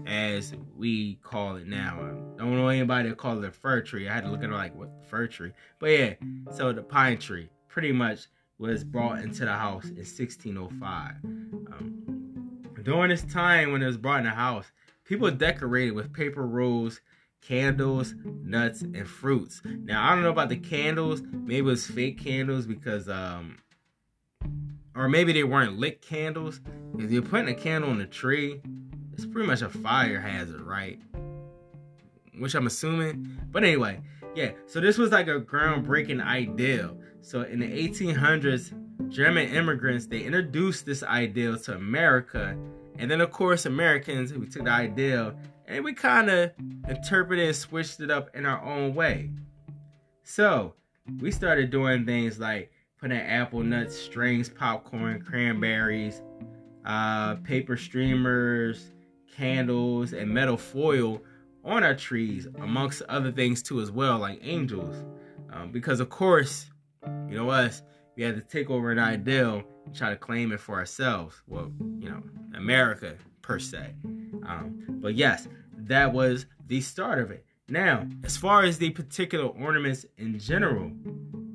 as we call it now. I don't know anybody that call it a fir tree. I had to look at it like what fir tree. But yeah, so the pine tree pretty much was brought into the house in 1605. Um, during this time when it was brought in the house, people decorated with paper rolls, candles, nuts, and fruits. Now I don't know about the candles. Maybe it was fake candles because um or maybe they weren't lit candles. If you're putting a candle on the tree, it's pretty much a fire hazard, right? Which I'm assuming. But anyway, Yeah, so this was like a groundbreaking idea. So in the 1800s, German immigrants they introduced this ideal to America, and then of course Americans we took the ideal and we kind of interpreted and switched it up in our own way. So we started doing things like putting apple nuts, strings, popcorn, cranberries, uh, paper streamers, candles, and metal foil on our trees, amongst other things too, as well, like angels. Um, because of course, you know us, we had to take over an ideal and try to claim it for ourselves. Well, you know, America per se. Um, but yes, that was the start of it. Now, as far as the particular ornaments in general,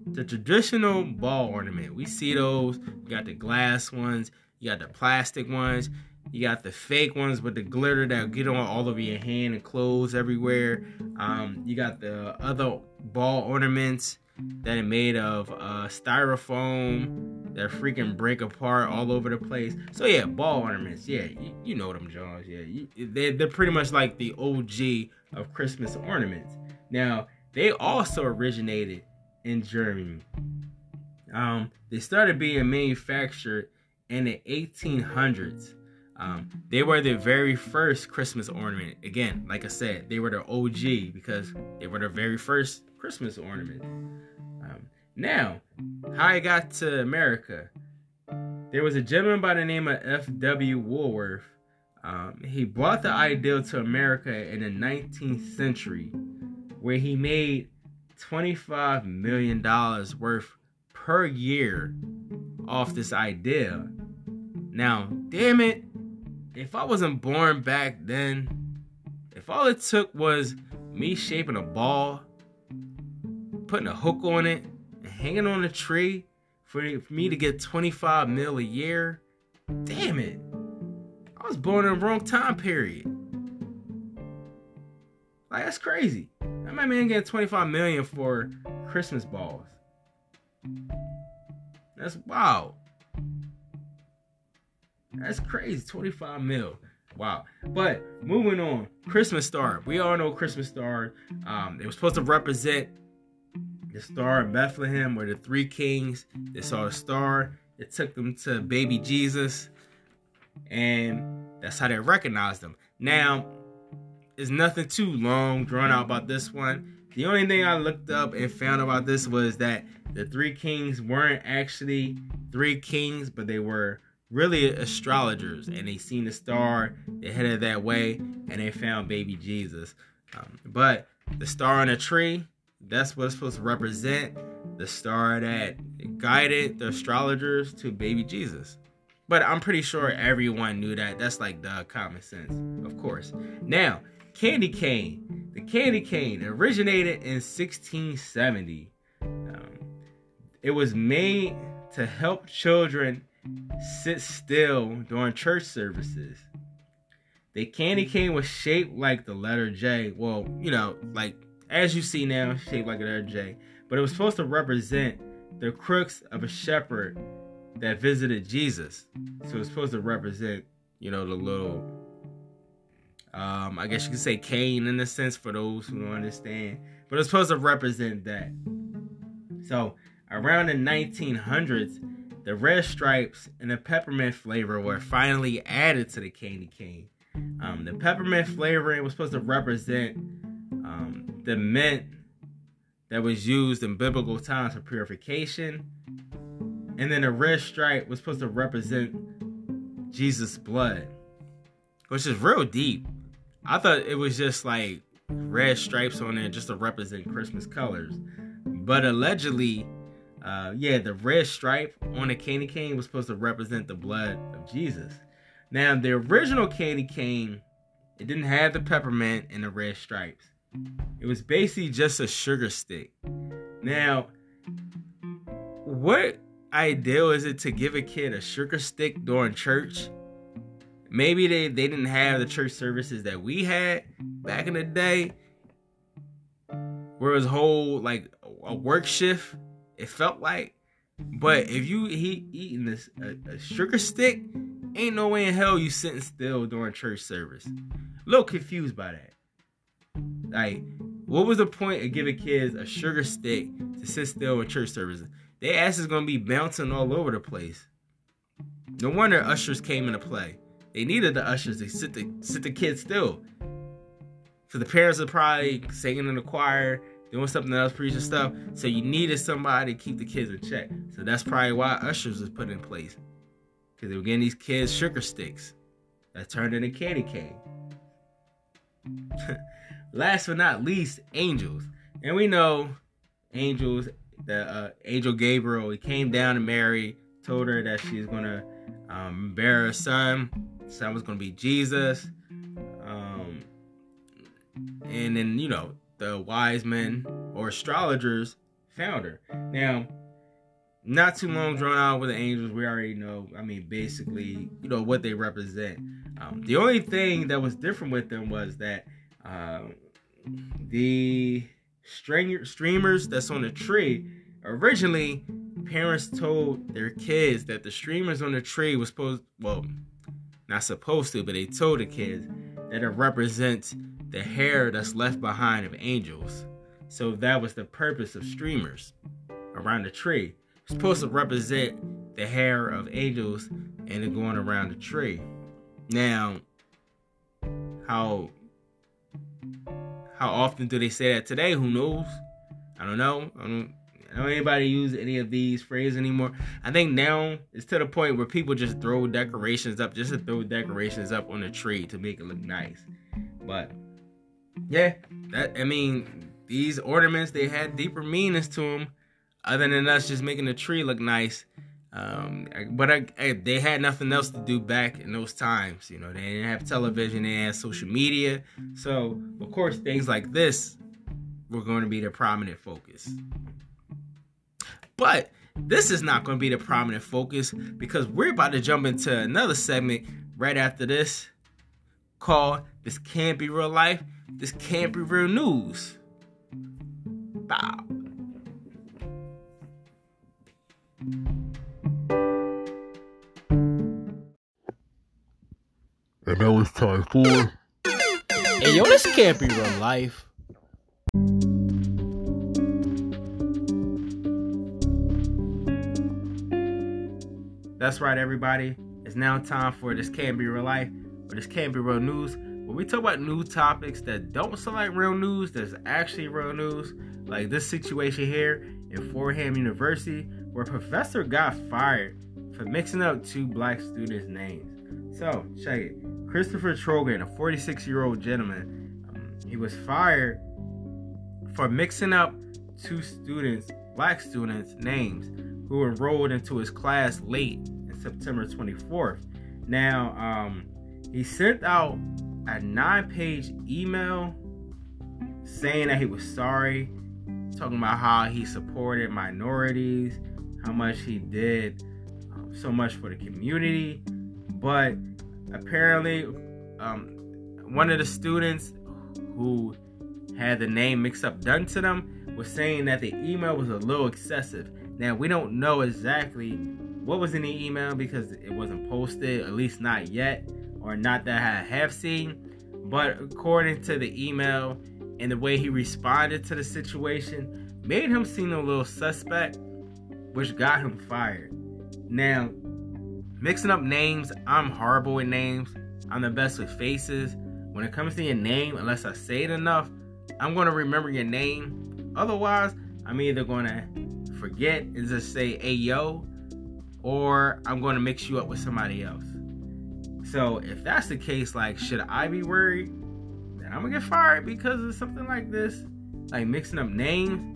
the traditional ball ornament, we see those. You got the glass ones, you got the plastic ones, you got the fake ones with the glitter that get on all over your hand and clothes everywhere. Um, you got the other ball ornaments that are made of uh, styrofoam that freaking break apart all over the place. So yeah, ball ornaments. Yeah, you, you know them, Johns. Yeah, you, they're, they're pretty much like the OG of Christmas ornaments. Now they also originated in Germany. Um, they started being manufactured in the 1800s. Um, they were the very first Christmas ornament. Again, like I said, they were the OG because they were the very first Christmas ornament. Um, now, how I got to America, there was a gentleman by the name of F.W. Woolworth. Um, he brought the ideal to America in the 19th century, where he made $25 million worth per year off this idea. Now, damn it, if I wasn't born back then, if all it took was me shaping a ball, putting a hook on it, and hanging on a tree for, me to get 25 mil a year, damn it. I was born in the wrong time period. Like that's crazy. That my man getting 25 million for Christmas balls. That's wow. That's crazy. 25 mil. Wow. But moving on, Christmas star. We all know Christmas star. Um, it was supposed to represent the star of Bethlehem, where the three kings they saw the star. It took them to baby Jesus, and that's how they recognized them. Now, it's nothing too long drawn out about this one. The only thing I looked up and found about this was that the three kings weren't actually three kings, but they were really astrologers and they seen the star they headed that way and they found baby jesus. Um, but the star on the tree that's what's supposed to represent the star that guided the astrologers to baby jesus. But i'm pretty sure everyone knew that. That's like the common sense of course. Now candy cane. The candy cane originated in 1670 um, it was made to help children sit still during church services. The candy cane was shaped like the letter J. Well, you know, like as you see now, shaped like the letter J. But it was supposed to represent the crooks of a shepherd that visited Jesus. So it's supposed to represent, you know, the little, um, I guess you could say cane in a sense for those who don't understand. But it's supposed to represent that. So around the 1900s, the red stripes and the peppermint flavor were finally added to the candy cane. Um, the peppermint flavoring was supposed to represent um, the mint that was used in biblical times for purification. And then the red stripe was supposed to represent Jesus' blood, which is real deep. I thought it was just like red stripes on it just to represent Christmas colors. But allegedly, uh, yeah, the red stripe on the candy cane was supposed to represent the blood of Jesus. Now, the original candy cane, it didn't have the peppermint and the red stripes. It was basically just a sugar stick. Now, what ideal is it to give a kid a sugar stick during church? Maybe they, they didn't have the church services that we had back in the day, where it was whole like a work shift it felt like. But if you he eating this a, a, sugar stick, ain't no way in hell you sitting still during church service. A little confused by that. Like What was the point of giving kids a sugar stick to sit still in church services? Their ass is gonna be bouncing all over the place. No wonder ushers came into play. They needed the ushers to sit the sit the kids still. So the parents are probably singing in the choir, doing something else, preaching stuff. So you needed somebody to keep the kids in check. So that's probably why ushers was put in place. Because they were getting these kids sugar sticks that turned into candy cane. Last but not least, angels. And we know angels, the uh, angel Gabriel, he came down to Mary, told her that she's gonna um, bear a son. Son was gonna be Jesus. Um, and then you know the wise men or astrologers found her. Now, not too long drawn out with the angels. We already know. I mean, basically, you know what they represent. Um, the only thing that was different with them was that um, the streamers that's on the tree originally parents told their kids that the streamers on the tree was supposed well not supposed to but they told the kids that it represents the hair that's left behind of angels so that was the purpose of streamers around the tree it's supposed to represent the hair of angels and it going around the tree now how how often do they say that today? Who knows? I don't know. I don't, I don't anybody use any of these phrases anymore. I think now it's to the point where people just throw decorations up just to throw decorations up on a tree to make it look nice. But yeah, that I mean, these ornaments they had deeper meanings to them, other than us just making the tree look nice. Um, but I, I, they had nothing else to do back in those times. You know, they didn't have television, they had social media. So, of course, things like this were going to be the prominent focus. But this is not going to be the prominent focus because we're about to jump into another segment right after this called This Can't Be Real Life, This Can't Be Real News. Bow. And now it's time for. Hey, yo, this can't be real life. That's right, everybody. It's now time for This Can't Be Real Life, or This Can't Be Real News, where we talk about new topics that don't sound like real news, that's actually real news, like this situation here in Fordham University, where a professor got fired for mixing up two black students' names. So, check it. Christopher Trogan, a 46 year old gentleman, um, he was fired for mixing up two students, black students' names, who enrolled into his class late in September 24th. Now, um, he sent out a nine page email saying that he was sorry, talking about how he supported minorities, how much he did um, so much for the community, but apparently um, one of the students who had the name mixed up done to them was saying that the email was a little excessive. Now we don't know exactly what was in the email because it wasn't posted at least not yet or not that i have seen but according to the email and the way he responded to the situation made him seem a little suspect which got him fired now Mixing up names, I'm horrible with names. I'm the best with faces. When it comes to your name, unless I say it enough, I'm going to remember your name. Otherwise, I'm either going to forget and just say, hey, yo, or I'm going to mix you up with somebody else. So if that's the case, like, should I be worried? that I'm to get fired because of something like this. Like mixing up names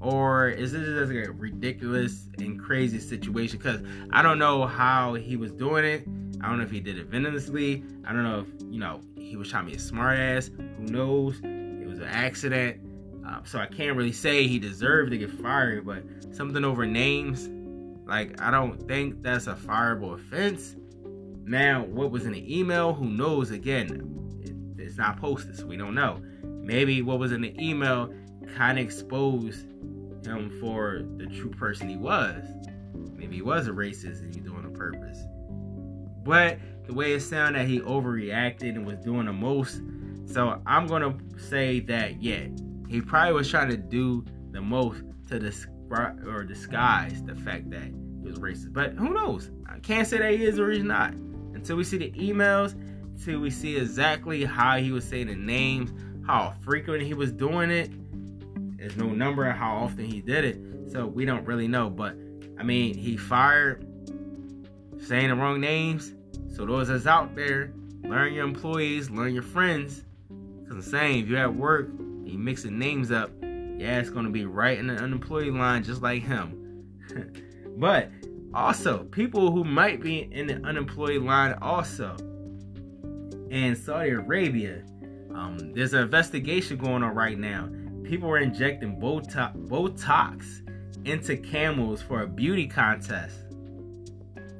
or is this just like a ridiculous and crazy situation? Because I don't know how he was doing it. I don't know if he did it venomously. I don't know if you know he was trying to be a smartass. Who knows? It was an accident. Um, so I can't really say he deserved to get fired. But something over names, like I don't think that's a fireable offense. Now, what was in the email? Who knows? Again, it, it's not posted, so we don't know. Maybe what was in the email kind of exposed him for the true person he was. Maybe he was a racist and he's doing on purpose. But the way it sounded that he overreacted and was doing the most. So I'm gonna say that yeah, he probably was trying to do the most to describe or disguise the fact that he was racist. But who knows? I can't say that he is or he's not until we see the emails, until we see exactly how he was saying the names, how frequent he was doing it. There's no number how often he did it, so we don't really know. But I mean, he fired saying the wrong names. So those that's out there, learn your employees, learn your friends. Cause I'm saying if you're at work and you mixing names up, yeah, it's gonna be right in the unemployed line just like him. but also, people who might be in the unemployed line also in Saudi Arabia, um, there's an investigation going on right now. People are injecting Botox, Botox into camels for a beauty contest.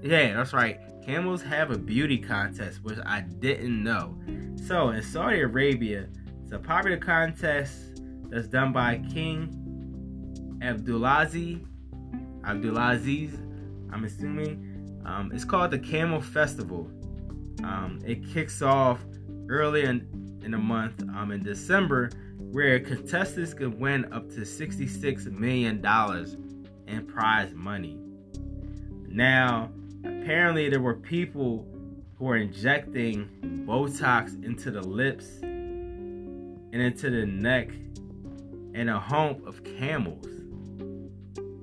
Yeah, that's right. Camels have a beauty contest, which I didn't know. So in Saudi Arabia, it's a popular contest that's done by King Abdulaziz. Abdulaziz, I'm assuming. Um, it's called the Camel Festival. Um, it kicks off early in, in the month, um, in December, where contestants can win up to $66 million in prize money. Now, apparently, there were people who were injecting Botox into the lips and into the neck and a hump of camels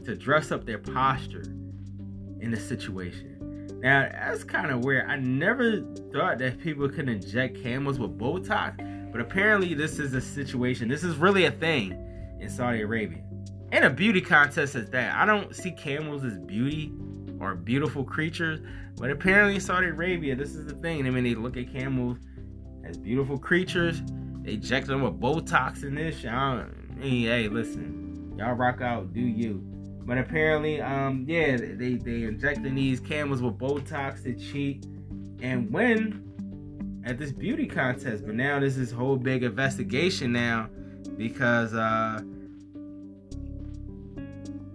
to dress up their posture in the situation. Now, that's kind of weird. I never thought that people could inject camels with Botox, but apparently, this is a situation. This is really a thing in Saudi Arabia. And a beauty contest is that. I don't see camels as beauty or beautiful creatures, but apparently, in Saudi Arabia, this is the thing. I mean, they look at camels as beautiful creatures, they inject them with Botox in this. I mean, hey, listen, y'all rock out, do you. But apparently, um, yeah, they they injecting these camels with Botox to cheat and win at this beauty contest. But now there's this whole big investigation now because uh,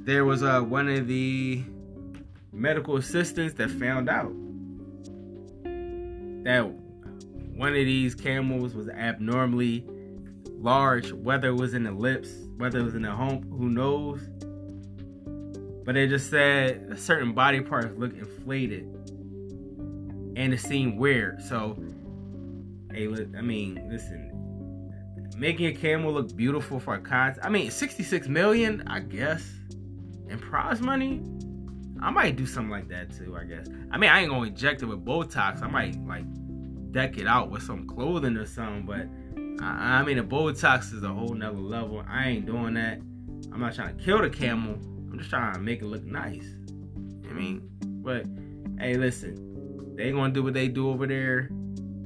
there was uh, one of the medical assistants that found out that one of these camels was abnormally large, whether it was in the lips, whether it was in the hump, who knows but they just said certain body parts look inflated and it seemed weird. So, hey, look, I mean, listen, making a camel look beautiful for a contest. I mean, 66 million, I guess, in prize money. I might do something like that too, I guess. I mean, I ain't gonna inject it with Botox. I might like deck it out with some clothing or something, but I, I mean, the Botox is a whole nother level. I ain't doing that. I'm not trying to kill the camel. Just trying to make it look nice. I mean, but hey, listen, they gonna do what they do over there.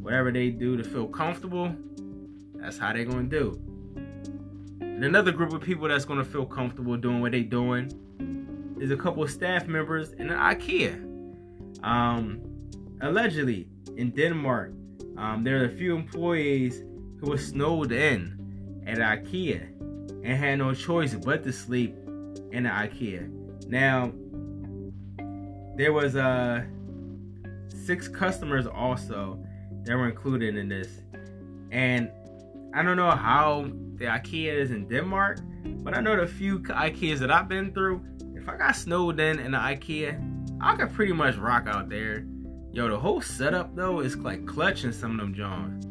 Whatever they do to feel comfortable, that's how they gonna do. And another group of people that's gonna feel comfortable doing what they doing is a couple of staff members in an IKEA. Um, allegedly in Denmark, um, there are a few employees who were snowed in at IKEA and had no choice but to sleep in the IKEA. Now, there was uh six customers also that were included in this, and I don't know how the IKEA is in Denmark, but I know the few IKEAs that I've been through. If I got snowed in in the IKEA, I could pretty much rock out there. Yo, the whole setup though is like clutching some of them Johns.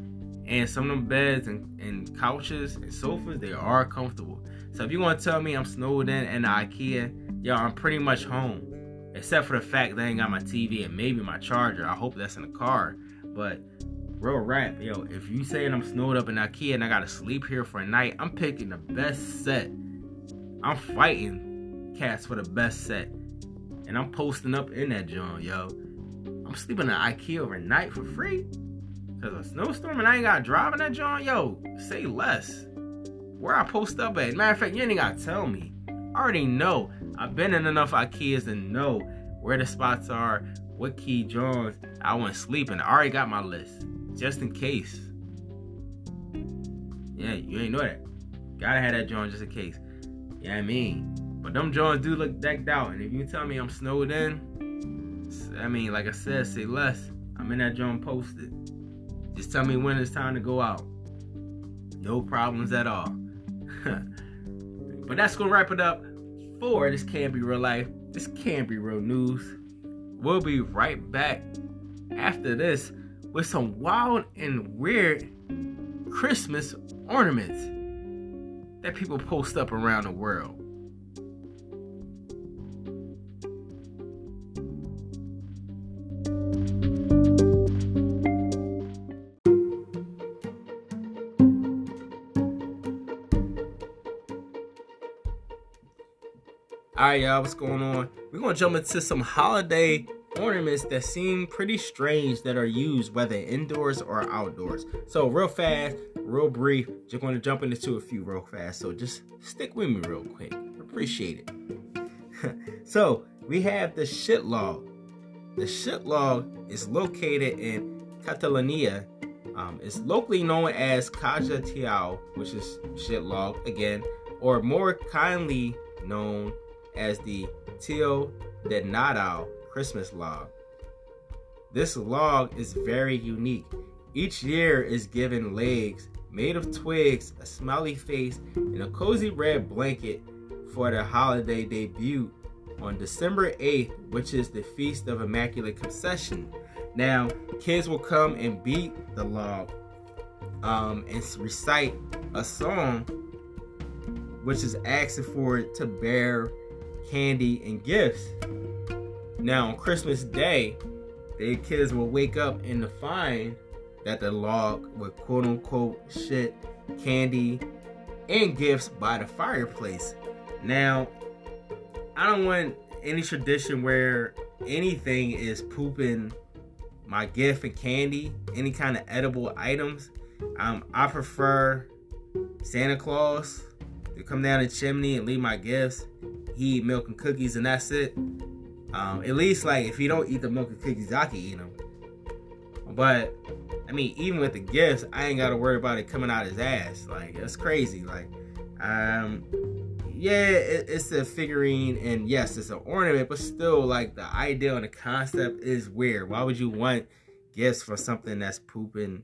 And some of them beds and, and couches and sofas, they are comfortable. So if you want to tell me I'm snowed in in the IKEA, yo, I'm pretty much home. Except for the fact that I ain't got my TV and maybe my charger. I hope that's in the car. But real rap, yo, if you saying I'm snowed up in IKEA and I gotta sleep here for a night, I'm picking the best set. I'm fighting cats for the best set. And I'm posting up in that joint, yo. I'm sleeping in IKEA overnight for free. Cause a snowstorm and I ain't got driving that joint, yo, say less where I post up at. Matter of fact, you ain't gotta tell me. I already know. I've been in enough IKEAs to know where the spots are, what key drawers I want to sleep in. I already got my list, just in case. Yeah, you ain't know that. Gotta have that joint just in case. Yeah, I mean. But them joints do look decked out, and if you tell me I'm snowed in, I mean, like I said, say less. I'm in that joint posted. Just tell me when it's time to go out. No problems at all. but that's gonna wrap it up for this can't be real life. This can't be real news. We'll be right back after this with some wild and weird Christmas ornaments that people post up around the world. Alright, y'all, what's going on? We're gonna jump into some holiday ornaments that seem pretty strange that are used whether indoors or outdoors. So, real fast, real brief, just gonna jump into a few real fast. So, just stick with me real quick. Appreciate it. so, we have the shit log. The shit log is located in Catalonia. Um, it's locally known as Caga Tió, which is shit log again, or more kindly known as the Tio de Nadal Christmas log. This log is very unique. Each year is given legs made of twigs, a smiley face, and a cozy red blanket for the holiday debut on December 8th, which is the Feast of Immaculate Conception. Now, kids will come and beat the log um, and recite a song which is asking for it to bear candy, and gifts. Now, on Christmas Day, the kids will wake up and to find that the log with quote unquote shit, candy, and gifts by the fireplace. Now, I don't want any tradition where anything is pooping my gift and candy, any kind of edible items. Um, I prefer Santa Claus to come down the chimney and leave my gifts he eat milk and cookies and that's it. Um, at least like if you don't eat the milk and cookies, I can eat them. But I mean, even with the gifts, I ain't gotta worry about it coming out his ass. Like that's crazy. Like, um, yeah, it, it's a figurine, and yes, it's an ornament, but still, like the idea and the concept is weird. Why would you want gifts for something that's pooping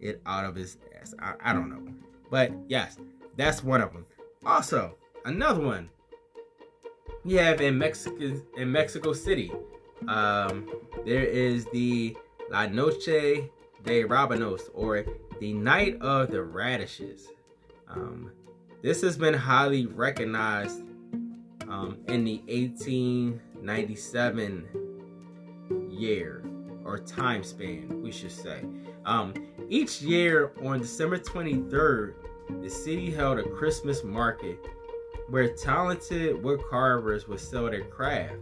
it out of his ass? I, I don't know. But yes, that's one of them. Also, another one you have in Mexico in Mexico City. Um, there is the La Noche de Rabanos, or the Night of the Radishes. Um, this has been highly recognized um, in the 1897 year or time span, we should say. Um, each year on December 23rd, the city held a Christmas market where talented wood carvers would sell their craft.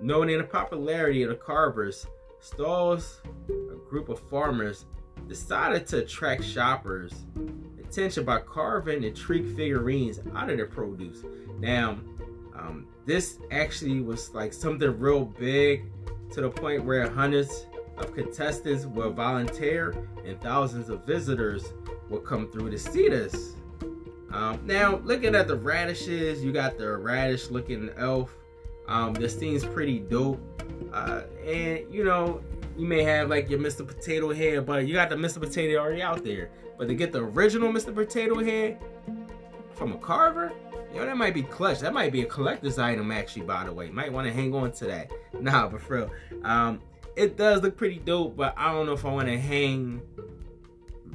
Noting the popularity of the carvers, stalls, a group of farmers decided to attract shoppers' attention by carving trick figurines out of their produce. Now, um, this actually was like something real big to the point where hundreds of contestants would volunteer and thousands of visitors would come through to see this. Um, now, looking at the radishes, you got the radish looking elf. Um, this thing's pretty dope. Uh, and, you know, you may have like your Mr. Potato Head, but you got the Mr. Potato already out there. But to get the original Mr. Potato Head from a carver, you know, that might be clutch. That might be a collector's item, actually, by the way. Might want to hang on to that. Nah, but for real. Um, it does look pretty dope, but I don't know if I want to hang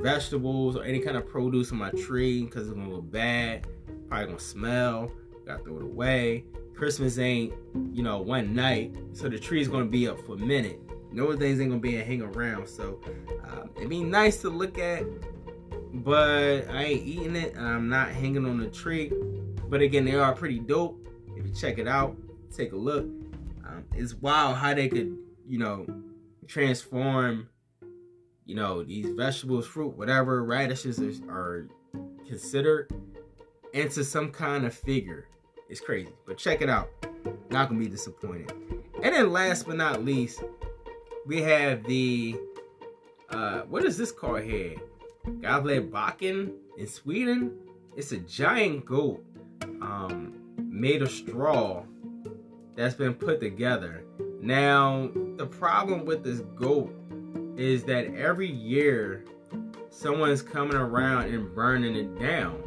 vegetables or any kind of produce on my tree because it's gonna look bad. Probably gonna smell. Gotta throw it away. Christmas ain't, you know, one night, so the tree's gonna be up for a minute. No things ain't gonna be a hang around. So uh, it'd be nice to look at, but I ain't eating it. And I'm not hanging on the tree. But again, they are pretty dope. If you check it out, take a look. Um, it's wild how they could, you know, transform you know, these vegetables, fruit, whatever, radishes are, are considered into some kind of figure. It's crazy. But check it out. Not gonna be disappointed. And then last but not least, we have the uh what is this called here? Gävlebocken in Sweden. It's a giant goat um made of straw that's been put together. Now, the problem with this goat is that every year someone's coming around and burning it down.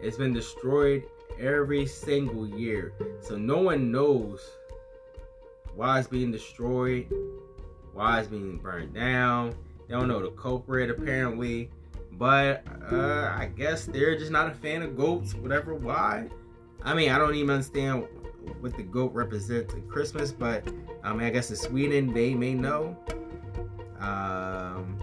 it's been destroyed every single year. So no one knows why it's being destroyed, why it's being burned down. They don't know the culprit apparently. But uh, I guess they're just not a fan of goats, whatever. Why? I mean, I don't even understand what the goat represents at Christmas, but I mean, I guess in Sweden they may know. Um,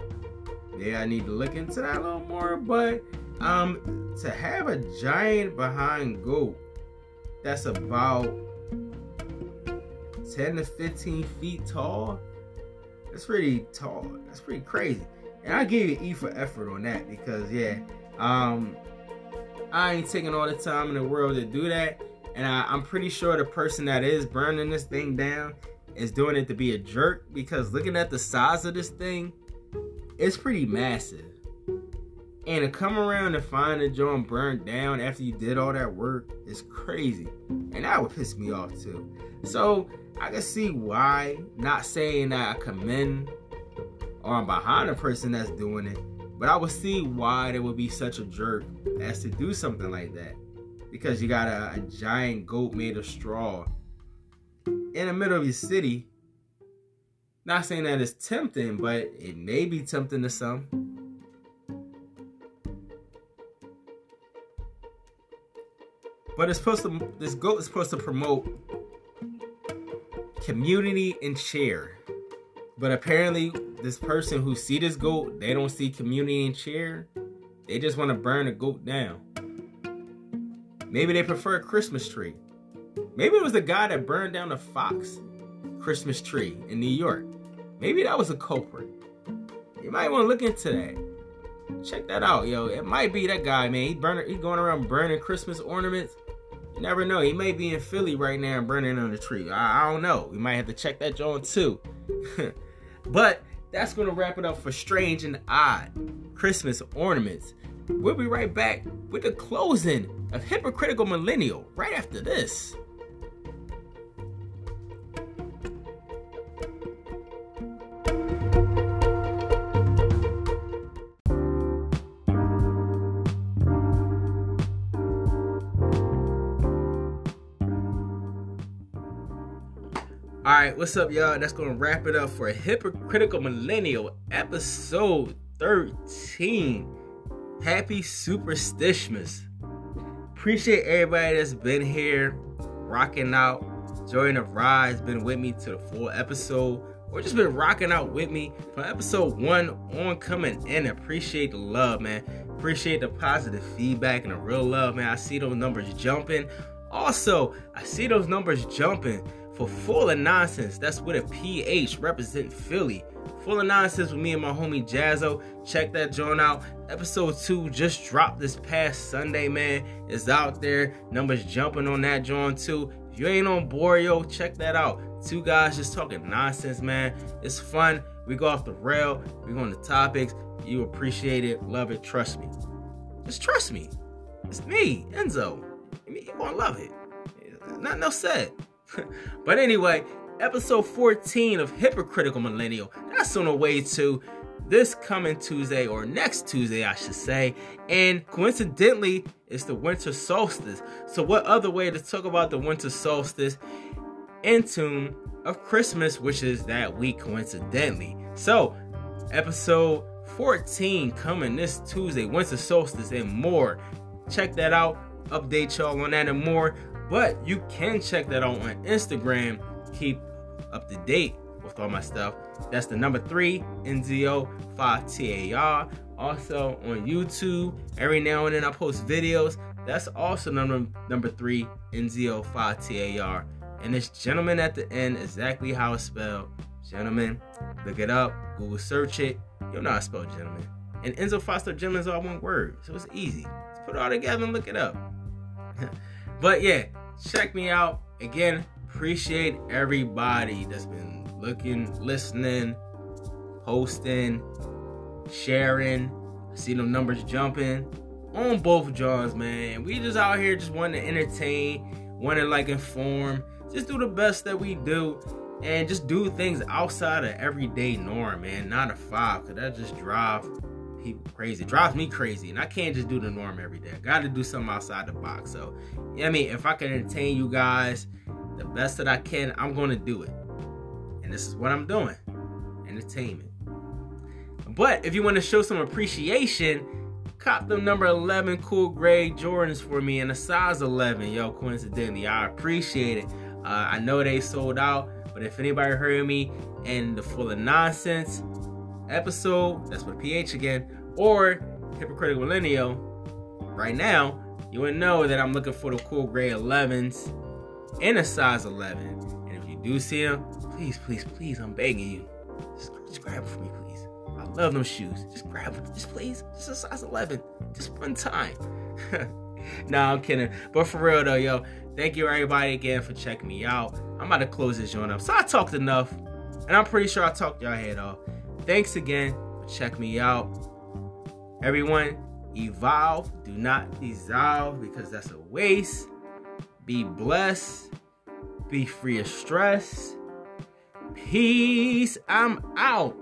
yeah, I need to look into that a little more. But um, to have a giant behind goat that's about 10 to 15 feet tall, that's pretty tall. That's pretty crazy. And I give you E for effort on that because yeah, um, I ain't taking all the time in the world to do that. And I, I'm pretty sure the person that is burning this thing down is doing it to be a jerk because looking at the size of this thing, it's pretty massive. And to come around and find the joint burned down after you did all that work is crazy. And that would piss me off too. So I can see why, not saying that I commend or I'm behind the person that's doing it, but I would see why they would be such a jerk as to do something like that. Because you got a, a giant goat made of straw in the middle of your city. Not saying that it's tempting, but it may be tempting to some. But it's supposed to this goat is supposed to promote community and share. But apparently this person who see this goat, they don't see community and share. They just want to burn the goat down. Maybe they prefer a Christmas tree. Maybe it was the guy that burned down the Fox Christmas tree in New York. Maybe that was a culprit. You might want to look into that. Check that out, yo. It might be that guy, man. He burning, he going around burning Christmas ornaments. You never know. He may be in Philly right now and burning on the tree. I, I don't know. We might have to check that joint too. but that's gonna wrap it up for Strange and Odd Christmas ornaments. We'll be right back with the closing of Hypocritical Millennial right after this. Right, what's up, y'all? That's gonna wrap it up for a Hypocritical Millennial episode 13. Happy Superstitious. Appreciate everybody that's been here, rocking out, enjoying the ride, has been with me to the full episode, or just been rocking out with me from episode one on coming in. Appreciate the love, man. Appreciate the positive feedback and the real love, man. I see those numbers jumping. Also, I see those numbers jumping for Full of Nonsense. That's with a PH represent Philly. Full of Nonsense with me and my homie Jazzo. Check that joint out. Episode 2 just dropped this past Sunday, man. It's out there. Numbers jumping on that joint too. If you ain't on board, yo, check that out. Two guys just talking nonsense, man. It's fun. We go off the rail. We go on the topics. You appreciate it, love it, trust me. Just trust me. It's me, Enzo. I mean, you gonna love it. Nothing else said. but anyway, episode 14 of Hypocritical Millennial. That's on the way to this coming Tuesday, or next Tuesday, I should say. And coincidentally, it's the winter solstice. So, what other way to talk about the winter solstice in tune of Christmas, which is that week, coincidentally? So, episode 14 coming this Tuesday, winter solstice, and more. Check that out. Update y'all on that and more. But you can check that out on Instagram. Keep up to date with all my stuff. That's the number three NZO5TAR. Also on YouTube, every now and then I post videos. That's also number number three NZO5TAR. And this gentleman at the end, exactly how it's spelled. Gentlemen, look it up, Google search it. You'll know how to spell gentleman. And Enzo Foster gentleman is all one word, so it's easy. Just put it all together and look it up. but yeah, check me out. Again, appreciate everybody that's been looking, listening, posting, sharing. I see them numbers jumping on both jaws, man. We just out here just wanting to entertain, want to like inform, just do the best that we do. And just do things outside of everyday norm, man. Not a five, cause that just drive people crazy. It drives me crazy. And I can't just do the norm every day. I gotta do something outside the box. So, I mean, if I can entertain you guys the best that I can, I'm gonna do it. And this is what I'm doing. Entertainment. But if you want to show some appreciation, cop them number 11 cool gray Jordans for me in a size 11. Yo, coincidentally, I appreciate it. Uh, I know they sold out, but if anybody heard me in the Full of Nonsense episode, that's with PH again, or Hypocritical Millennial, right now, you would know that I'm looking for the cool gray 11s in a size 11. And if you do see them, please, please, please, I'm begging you, just, just grab it for me, please. I love them shoes. Just grab them, just please. Just a size 11, just one time. nah, I'm kidding. But for real though, yo, thank you everybody again for checking me out. I'm about to close this joint up. So I talked enough, and I'm pretty sure I talked y'all head off. Thanks again checking me out. Everyone, evolve. Do not dissolve because that's a waste. Be blessed. Be free of stress. Peace. I'm. Out.